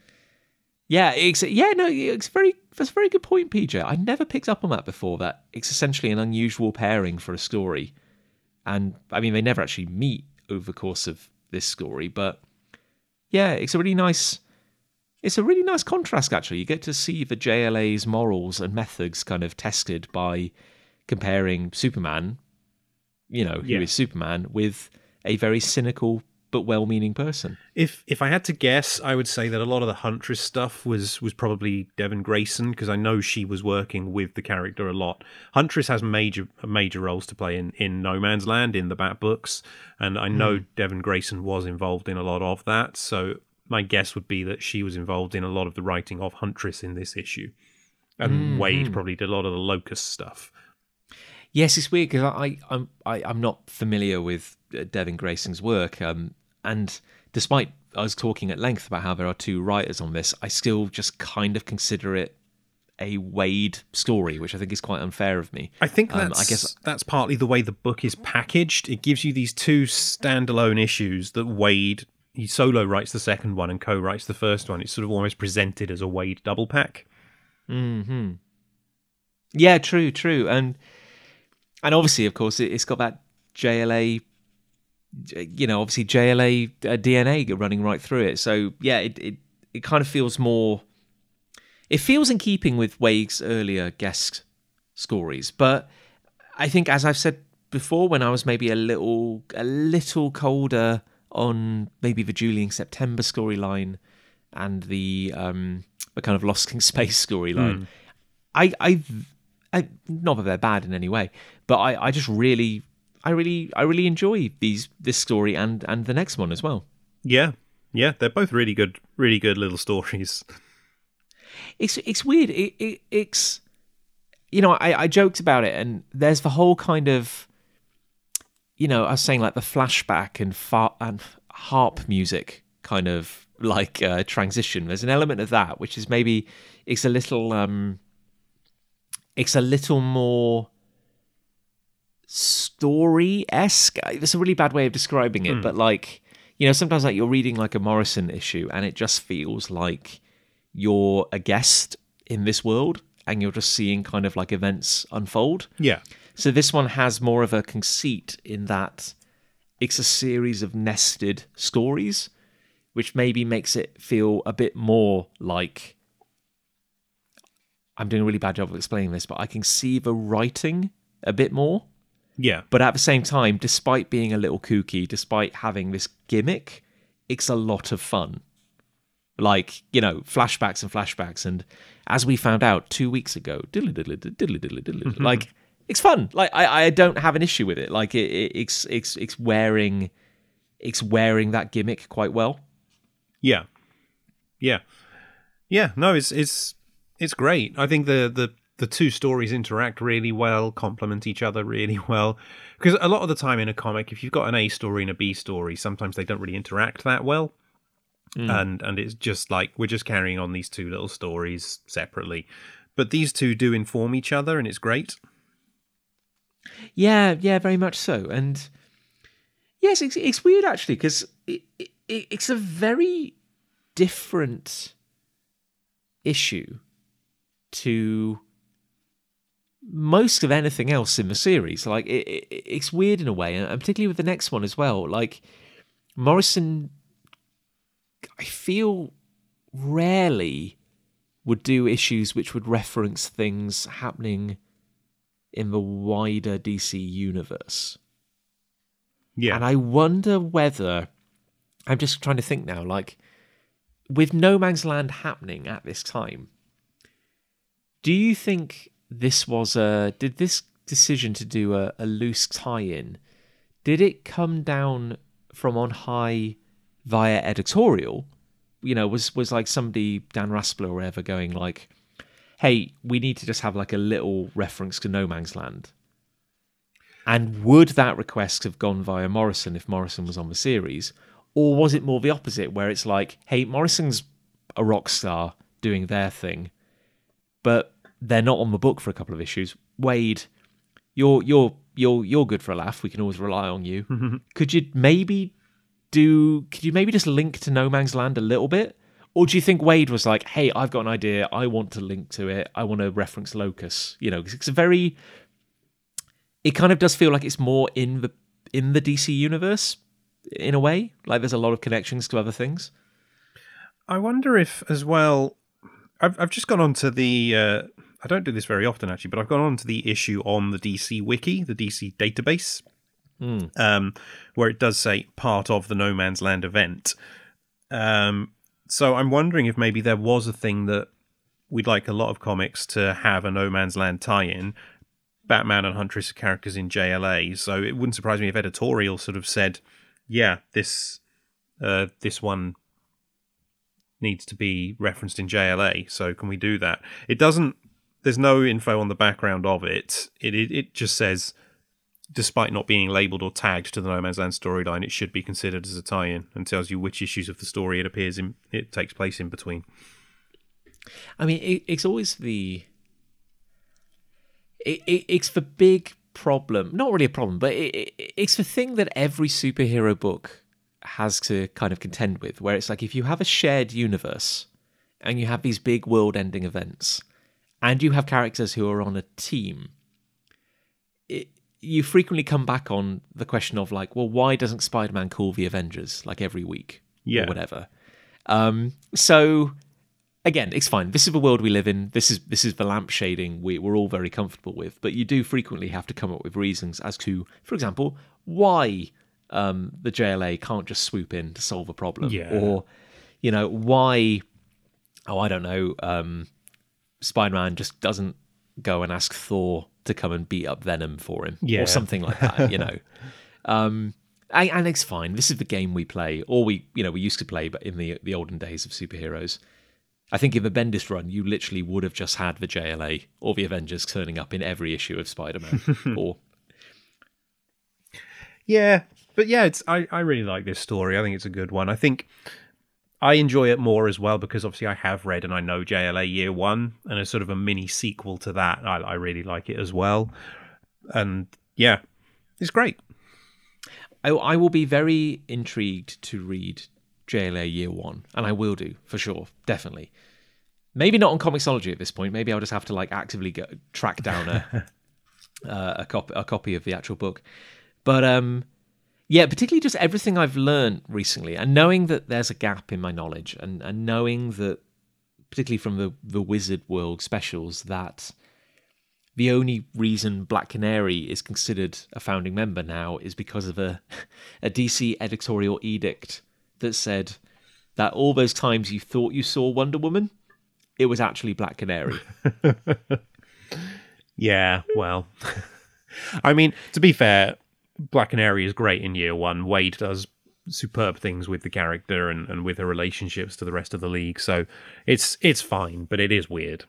yeah, it's yeah, no, it's very that's a very good point, PJ. I never picked up on that before. That it's essentially an unusual pairing for a story, and I mean they never actually meet over the course of this story, but yeah, it's a really nice. It's a really nice contrast, actually. You get to see the JLA's morals and methods kind of tested by comparing Superman, you know, who is Yeah. Superman, with a very cynical but well-meaning person. If if I had to guess, I would say that a lot of the Huntress stuff was was probably Devin Grayson because I know she was working with the character a lot. Huntress has major major roles to play in in No Man's Land in the Bat books, and I know hmm. Devin Grayson was involved in a lot of that. So my guess would be that she was involved in a lot of the writing of Huntress in this issue, and Waid probably did a lot of the Locus stuff. Yes, it's weird because I, I'm I, I'm not familiar with uh, Devin Grayson's work, um, and despite us talking at length about how there are two writers on this, I still just kind of consider it a Waid story, which I think is quite unfair of me. I think Um, I guess- that's partly the way the book is packaged. It gives you these two standalone issues that Waid he solo writes the second one and co-writes the first one. It's sort of almost presented as a Waid double pack. hmm Yeah, true, true, and and obviously, of course, it, it's got that JLA. You know, obviously JLA uh, DNA running right through it. So yeah, it, it it kind of feels more. It feels in keeping with Waid's earlier guest stories, but I think, as I've said before, when I was maybe a little a little colder on maybe the Julian September storyline and the um the kind of Lost in Space storyline, I I I, not that they're bad in any way, but I, I just really, I really, I really enjoy these this story and and the next one as well. Yeah, yeah, they're both really good, really good little stories. It's it's weird. It, it it's you know I I joked about it, and there's the whole kind of you know I was saying like the flashback and far and harp music kind of like uh, transition. There's an element of that which is maybe it's a little um it's a little more story esque. It's a really bad way of describing it, but like you know, sometimes like you're reading like a Morrison issue, and it just feels like you're a guest in this world, and you're just seeing kind of like events unfold. Yeah, So this one has more of a conceit in that it's a series of nested stories, which maybe makes it feel a bit more like I'm doing a really bad job of explaining this, but I can see the writing a bit more. yeah, But at the same time, despite being a little kooky, despite having this gimmick, it's a lot of fun. Like, you know, flashbacks and flashbacks. And as we found out two weeks ago, diddly diddly diddly diddly diddly, like, it's fun. Like, I, I don't have an issue with it. Like, it, it, it's, it's, it's wearing, it's wearing that gimmick quite well. yeah, yeah, yeah. No, it's it's it's great. I think the the the two stories interact really well, complement each other really well. Because a lot of the time in a comic, if you've got an A story and a B story, sometimes they don't really interact that well. Mm. And and it's just like we're just carrying on these two little stories separately. But these two do inform each other and it's great. Yeah, yeah, very much so. And yes, it's, it's weird actually because it, it, it's a very different issue to most of anything else in the series. Like it, it, it's weird in a way, and particularly with the next one as well. Like Morrison, I feel rarely would do issues which would reference things happening in the wider DC universe. Yeah. And I wonder whether I'm just trying to think now, like with No Man's Land happening at this time, do you think this was a did this decision to do a, a loose tie-in? Did it come down from on high via editorial? You know, was was like somebody Dan Raspler or whatever going like, "Hey, we need to just have like a little reference to No Man's Land." And would that request have gone via Morrison if Morrison was on the series? Or was it more the opposite, where it's like, hey, Morrison's a rock star doing their thing, but they're not on the book for a couple of issues. Waid, you're you're you're you're good for a laugh. We can always rely on you. could you maybe do could you maybe just link to No Man's Land a little bit? Or do you think Waid was like, hey, I've got an idea, I want to link to it, I want to reference Locus, you know, it's a very it kind of does feel like it's more in the in the DC universe in a way. Like there's a lot of connections to other things. I wonder if, as well, I've I've just gone on to the. Uh, I don't do this very often actually, but I've gone on to the issue on the DC Wiki, the DC database, um, where it does say part of the No Man's Land event. Um, so I'm wondering if maybe there was a thing that we'd like a lot of comics to have a No Man's Land tie-in. Batman and Huntress are characters in JLA, so it wouldn't surprise me if editorial sort of said, "Yeah, this uh, this one needs to be referenced in JLA. So can we do that? It doesn't. There's no info on the background of it. It it, it just says, despite not being labeled or tagged to the No Man's Land storyline, it should be considered as a tie-in and tells you which issues of the story it appears in. It takes place in between. I mean, it, it's always the. It, it, it's the big problem. Not really a problem, but it, it, it's the thing that every superhero book has to kind of contend with, where it's like if you have a shared universe and you have these big world ending events and you have characters who are on a team, it, you frequently come back on the question of like, well, why doesn't Spider Man call the Avengers like every week Yeah. or whatever? Um, so again, it's fine. This is the world we live in. This is this is the lamp shading we, we're all very comfortable with. But you do frequently have to come up with reasons as to, for example, why um, the JLA can't just swoop in to solve a problem, Yeah. or you know why. Oh, I don't know. Um, Spider-Man just doesn't go and ask Thor to come and beat up Venom for him, Yeah. or something like that. You know. Um, and, it's fine. This is the game we play, or we, you know, we used to play, but in the the olden days of superheroes. I think in the Bendis run, you literally would have just had the JLA or the Avengers turning up in every issue of Spider-Man. or Yeah, but yeah, it's I, I really like this story. I think it's a good one. I think I enjoy it more as well because obviously I have read and I know JLA Year One, and it's sort of a mini sequel to that. I, I really like it as well, and yeah, it's great. I, I will be very intrigued to read JLA Year One, and I will do for sure, definitely. Maybe not on Comixology at this point. Maybe I'll just have to like actively go, track down a uh, a copy a copy of the actual book. But um, yeah, particularly just everything I've learned recently, and knowing that there's a gap in my knowledge, and and knowing that, particularly from the the Wizard World specials, that the only reason Black Canary is considered a founding member now is because of a a DC editorial edict that said that all those times you thought you saw Wonder Woman, it was actually Black Canary. Yeah, well, I mean, to be fair, Black Canary is great in Year One. Waid does superb things with the character and, and with her relationships to the rest of the league, so it's it's fine, but it is weird.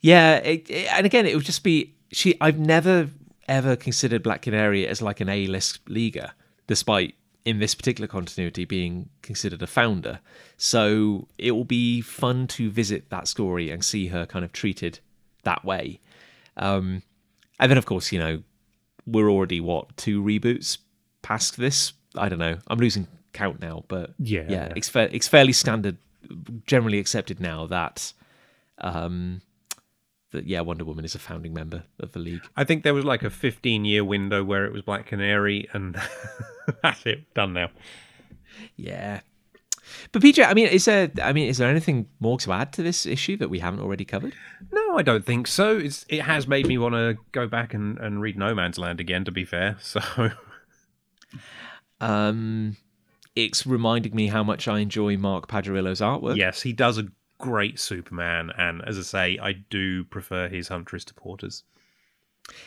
Yeah, it, it- and again, it would just be she. I've never ever considered Black Canary as like an A-list leaguer, despite in this particular continuity being considered a founder. So it will be fun to visit that story and see her kind of treated that way. Um, and then, of course, you know, we're already what two reboots past this. I don't know. I'm losing count now, but Yeah. yeah, it's fa- it's fairly standard, generally accepted now that um, that yeah, Wonder Woman is a founding member of the league. I think there was like a 15 year window where it was Black Canary, and that's it, done now. Yeah. But PJ, I mean, is there? I mean, is there anything more to add to this issue that we haven't already covered? No, I don't think so. It's it has made me want to go back and, and read No Man's Land again. To be fair, so Um, it's reminding me how much I enjoy Mark Pajarillo's artwork. yes, he does a great Superman, and as I say, I do prefer his Huntress to Porters.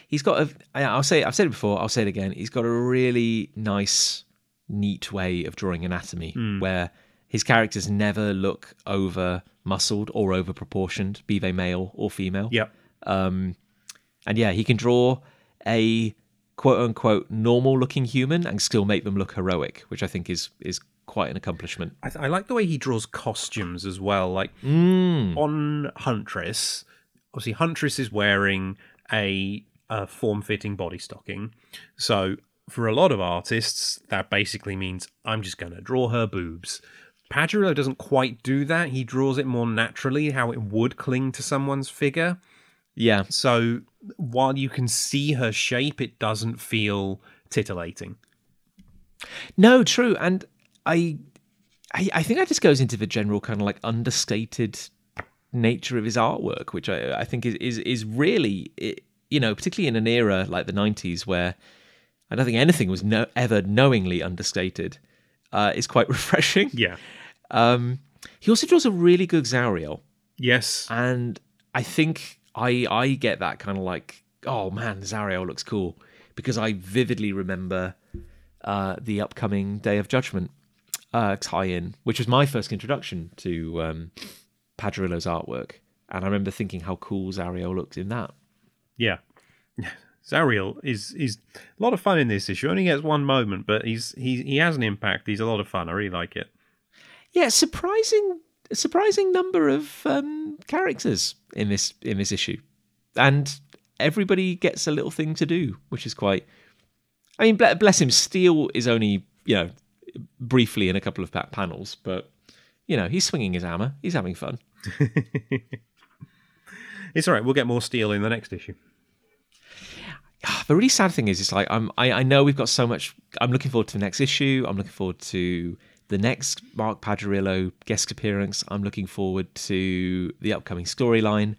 He's got a. I'll say. I've said it before. I'll say it again. He's got a really nice, neat way of drawing anatomy, where his characters never look over muscled or over proportioned, be they male or female. Yep. Um, and yeah, he can draw a quote unquote normal looking human and still make them look heroic, which I think is is quite an accomplishment. I, th- I like the way he draws costumes as well. Like Mm. on Huntress, obviously Huntress is wearing a, a form-fitting body stocking. So for a lot of artists, that basically means I'm just going to draw her boobs. Pajarillo doesn't quite do that. He draws it more naturally, how it would cling to someone's figure. Yeah, So while you can see her shape, it doesn't feel titillating. no, true, and I, I, I think that just goes into the general kind of like understated nature of his artwork, which I, I think is is is really, you know, particularly in an era like the '90s where I don't think anything was no, ever knowingly understated. Uh, is quite refreshing. Yeah. Um, he also draws a really good Zauriel. Yes. and I think I I get that kind of like oh man Zauriel looks cool because I vividly remember uh, the upcoming Day of Judgment uh, tie-in, which was my first introduction to um, Pajarillo's artwork, and I remember thinking how cool Zauriel looked in that. Yeah. Zauriel is is a lot of fun in this issue. Only gets one moment, but he's he he has an impact. He's a lot of fun. I really like it. Yeah, surprising surprising number of um, characters in this in this issue, and everybody gets a little thing to do, which is quite. I mean, bless him. Steel is only you know briefly in a couple of panels, but you know he's swinging his hammer. He's having fun. it's all right. We'll get more steel in the next issue. The really sad thing is, it's like I'm. I, I know we've got so much. I'm looking forward to the next issue. I'm looking forward to the next Mark Pajarillo guest appearance. I'm looking forward to the upcoming storyline,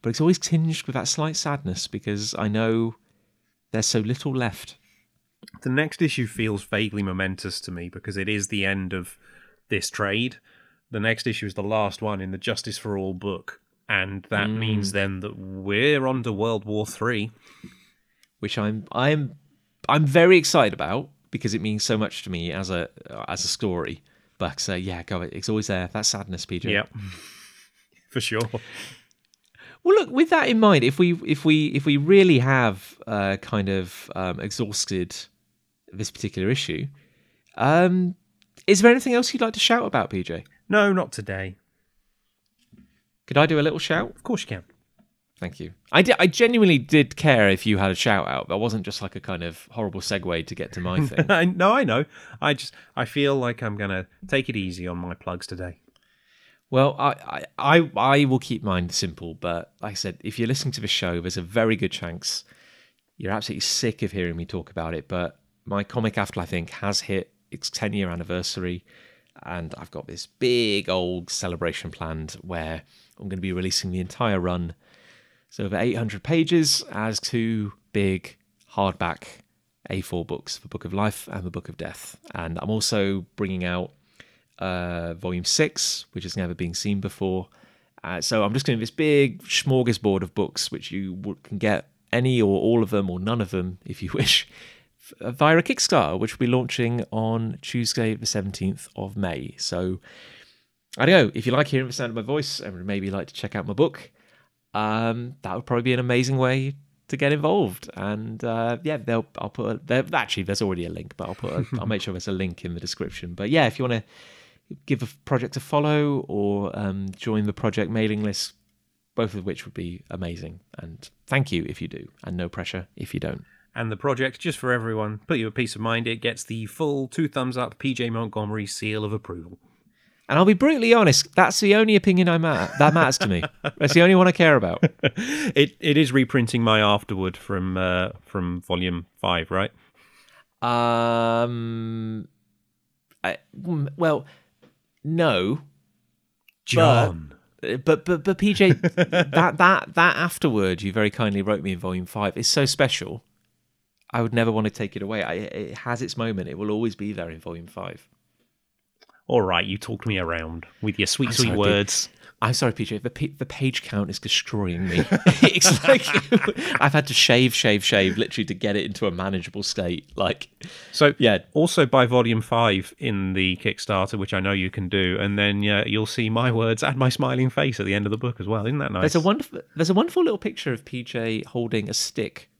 but it's always tinged with that slight sadness because I know there's so little left. The next issue feels vaguely momentous to me because it is the end of this trade. The next issue is the last one in the Justice for All book, and that mm. means then that we're on to World War Three, which I'm I'm I'm very excited about because it means so much to me as a as a story. But uh, yeah, go it's always there. That sadness, PJ. Yep, for sure. Well, look. With that in mind, if we if we if we really have uh, kind of um, exhausted this particular issue, um, is there anything else you'd like to shout about, PJ? No, not today. Could I do a little shout? Of course you can. Thank you. I, did, I genuinely did care if you had a shout out. That wasn't just like a kind of horrible segue to get to my thing. no, I know. I just I feel like I'm gonna take it easy on my plugs today. Well, I, I I will keep mine simple, but like I said, if you're listening to the show, there's a very good chance you're absolutely sick of hearing me talk about it. But my comic Afterlife Inc. has hit its 10 year anniversary, and I've got this big old celebration planned where I'm going to be releasing the entire run so over 800 pages as two big hardback A4 books, the Book of Life and the Book of Death. And I'm also bringing out uh, Volume 6, which has never been seen before. Uh, so I'm just doing this big smorgasbord of books, which you can get any or all of them or none of them, if you wish, via a Kickstarter, which will be launching on Tuesday, the 17th of May. So I don't know, if you like hearing the sound of my voice and maybe like to check out my book, um, that would probably be an amazing way to get involved. And uh, yeah, they'll I'll put a, actually there's already a link, but I'll put a, I'll make sure there's a link in the description. But yeah, if you want to give a project a follow or um, join the project mailing list, both of which would be amazing. And thank you if you do, and no pressure if you don't. And the project, just for everyone, put you a peace of mind, it gets the full two thumbs up PJ Montgomery seal of approval. And I'll be brutally honest, that's the only opinion I matter that matters to me. That's the only one I care about. it it is reprinting my afterward from uh, from volume five, right? Um, I, well, no, Jon. But but but, but PJ, that that that afterward you very kindly wrote me in volume five is so special. I would never want to take it away. I, it has its moment. It will always be there in volume five all right, you talked me around with your sweet, I'm sweet sorry, words. I'm sorry, PJ. The, the page count is destroying me. it's like I've had to shave, shave, shave, literally to get it into a manageable state. Like, so yeah. Also, buy volume five in the Kickstarter, which I know you can do, and then yeah, you'll see my words and my smiling face at the end of the book as well. Isn't that nice? There's a wonderful, there's a wonderful little picture of PJ holding a stick.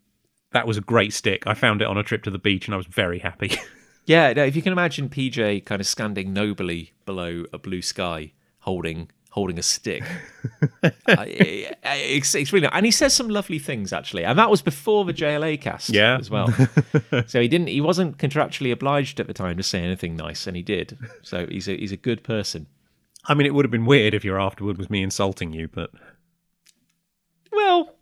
That was a great stick. I found it on a trip to the beach, and I was very happy. Yeah, no, if you can imagine PJ kind of standing nobly below a blue sky, holding holding a stick. uh, it's, it's really, and he says some lovely things actually, and that was before the JLA cast, yeah, as well. so he didn't, he wasn't contractually obliged at the time to say anything nice, and he did. So he's a he's a good person. I mean, it would have been weird if your afterward was me insulting you, but well,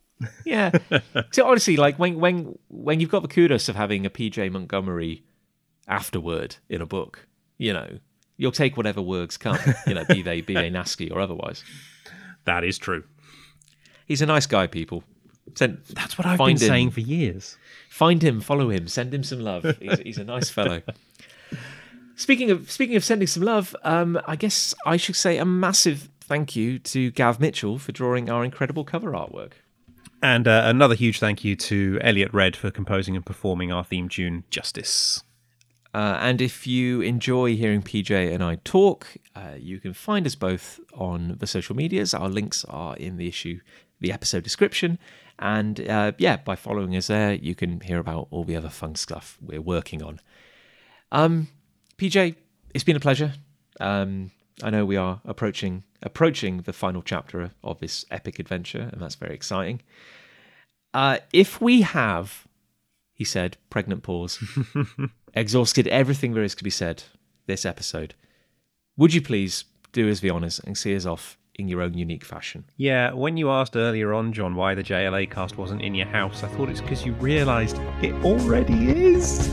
yeah. so honestly, like when when when you've got the kudos of having a PJ Montgomery afterword in a book. You know, you'll take whatever words come. You know, be they be they nasty or otherwise. That is true. He's a nice guy, people. Send, That's what I've been him. saying for years. Find him, follow him, send him some love. He's, he's a nice fellow. Speaking of speaking of sending some love, um, I guess I should say a massive thank you to Gav Mitchell for drawing our incredible cover artwork. And uh, another huge thank you to Eliot Red for composing and performing our theme tune, Justice. Uh, and if you enjoy hearing PJ and I talk, uh, you can find us both on the social medias. Our links are in the issue, the episode description. And uh, yeah, by following us there, you can hear about all the other fun stuff we're working on. Um, PJ, it's been a pleasure. Um, I know we are approaching approaching the final chapter of this epic adventure, and that's very exciting. Uh, if we have, he said, pregnant pause, exhausted everything there is to be said this episode, would you please do us the honours and see us off in your own unique fashion? Yeah, when you asked earlier on, Jon, why the JLA cast wasn't in your house, I thought it's because you realised it already is.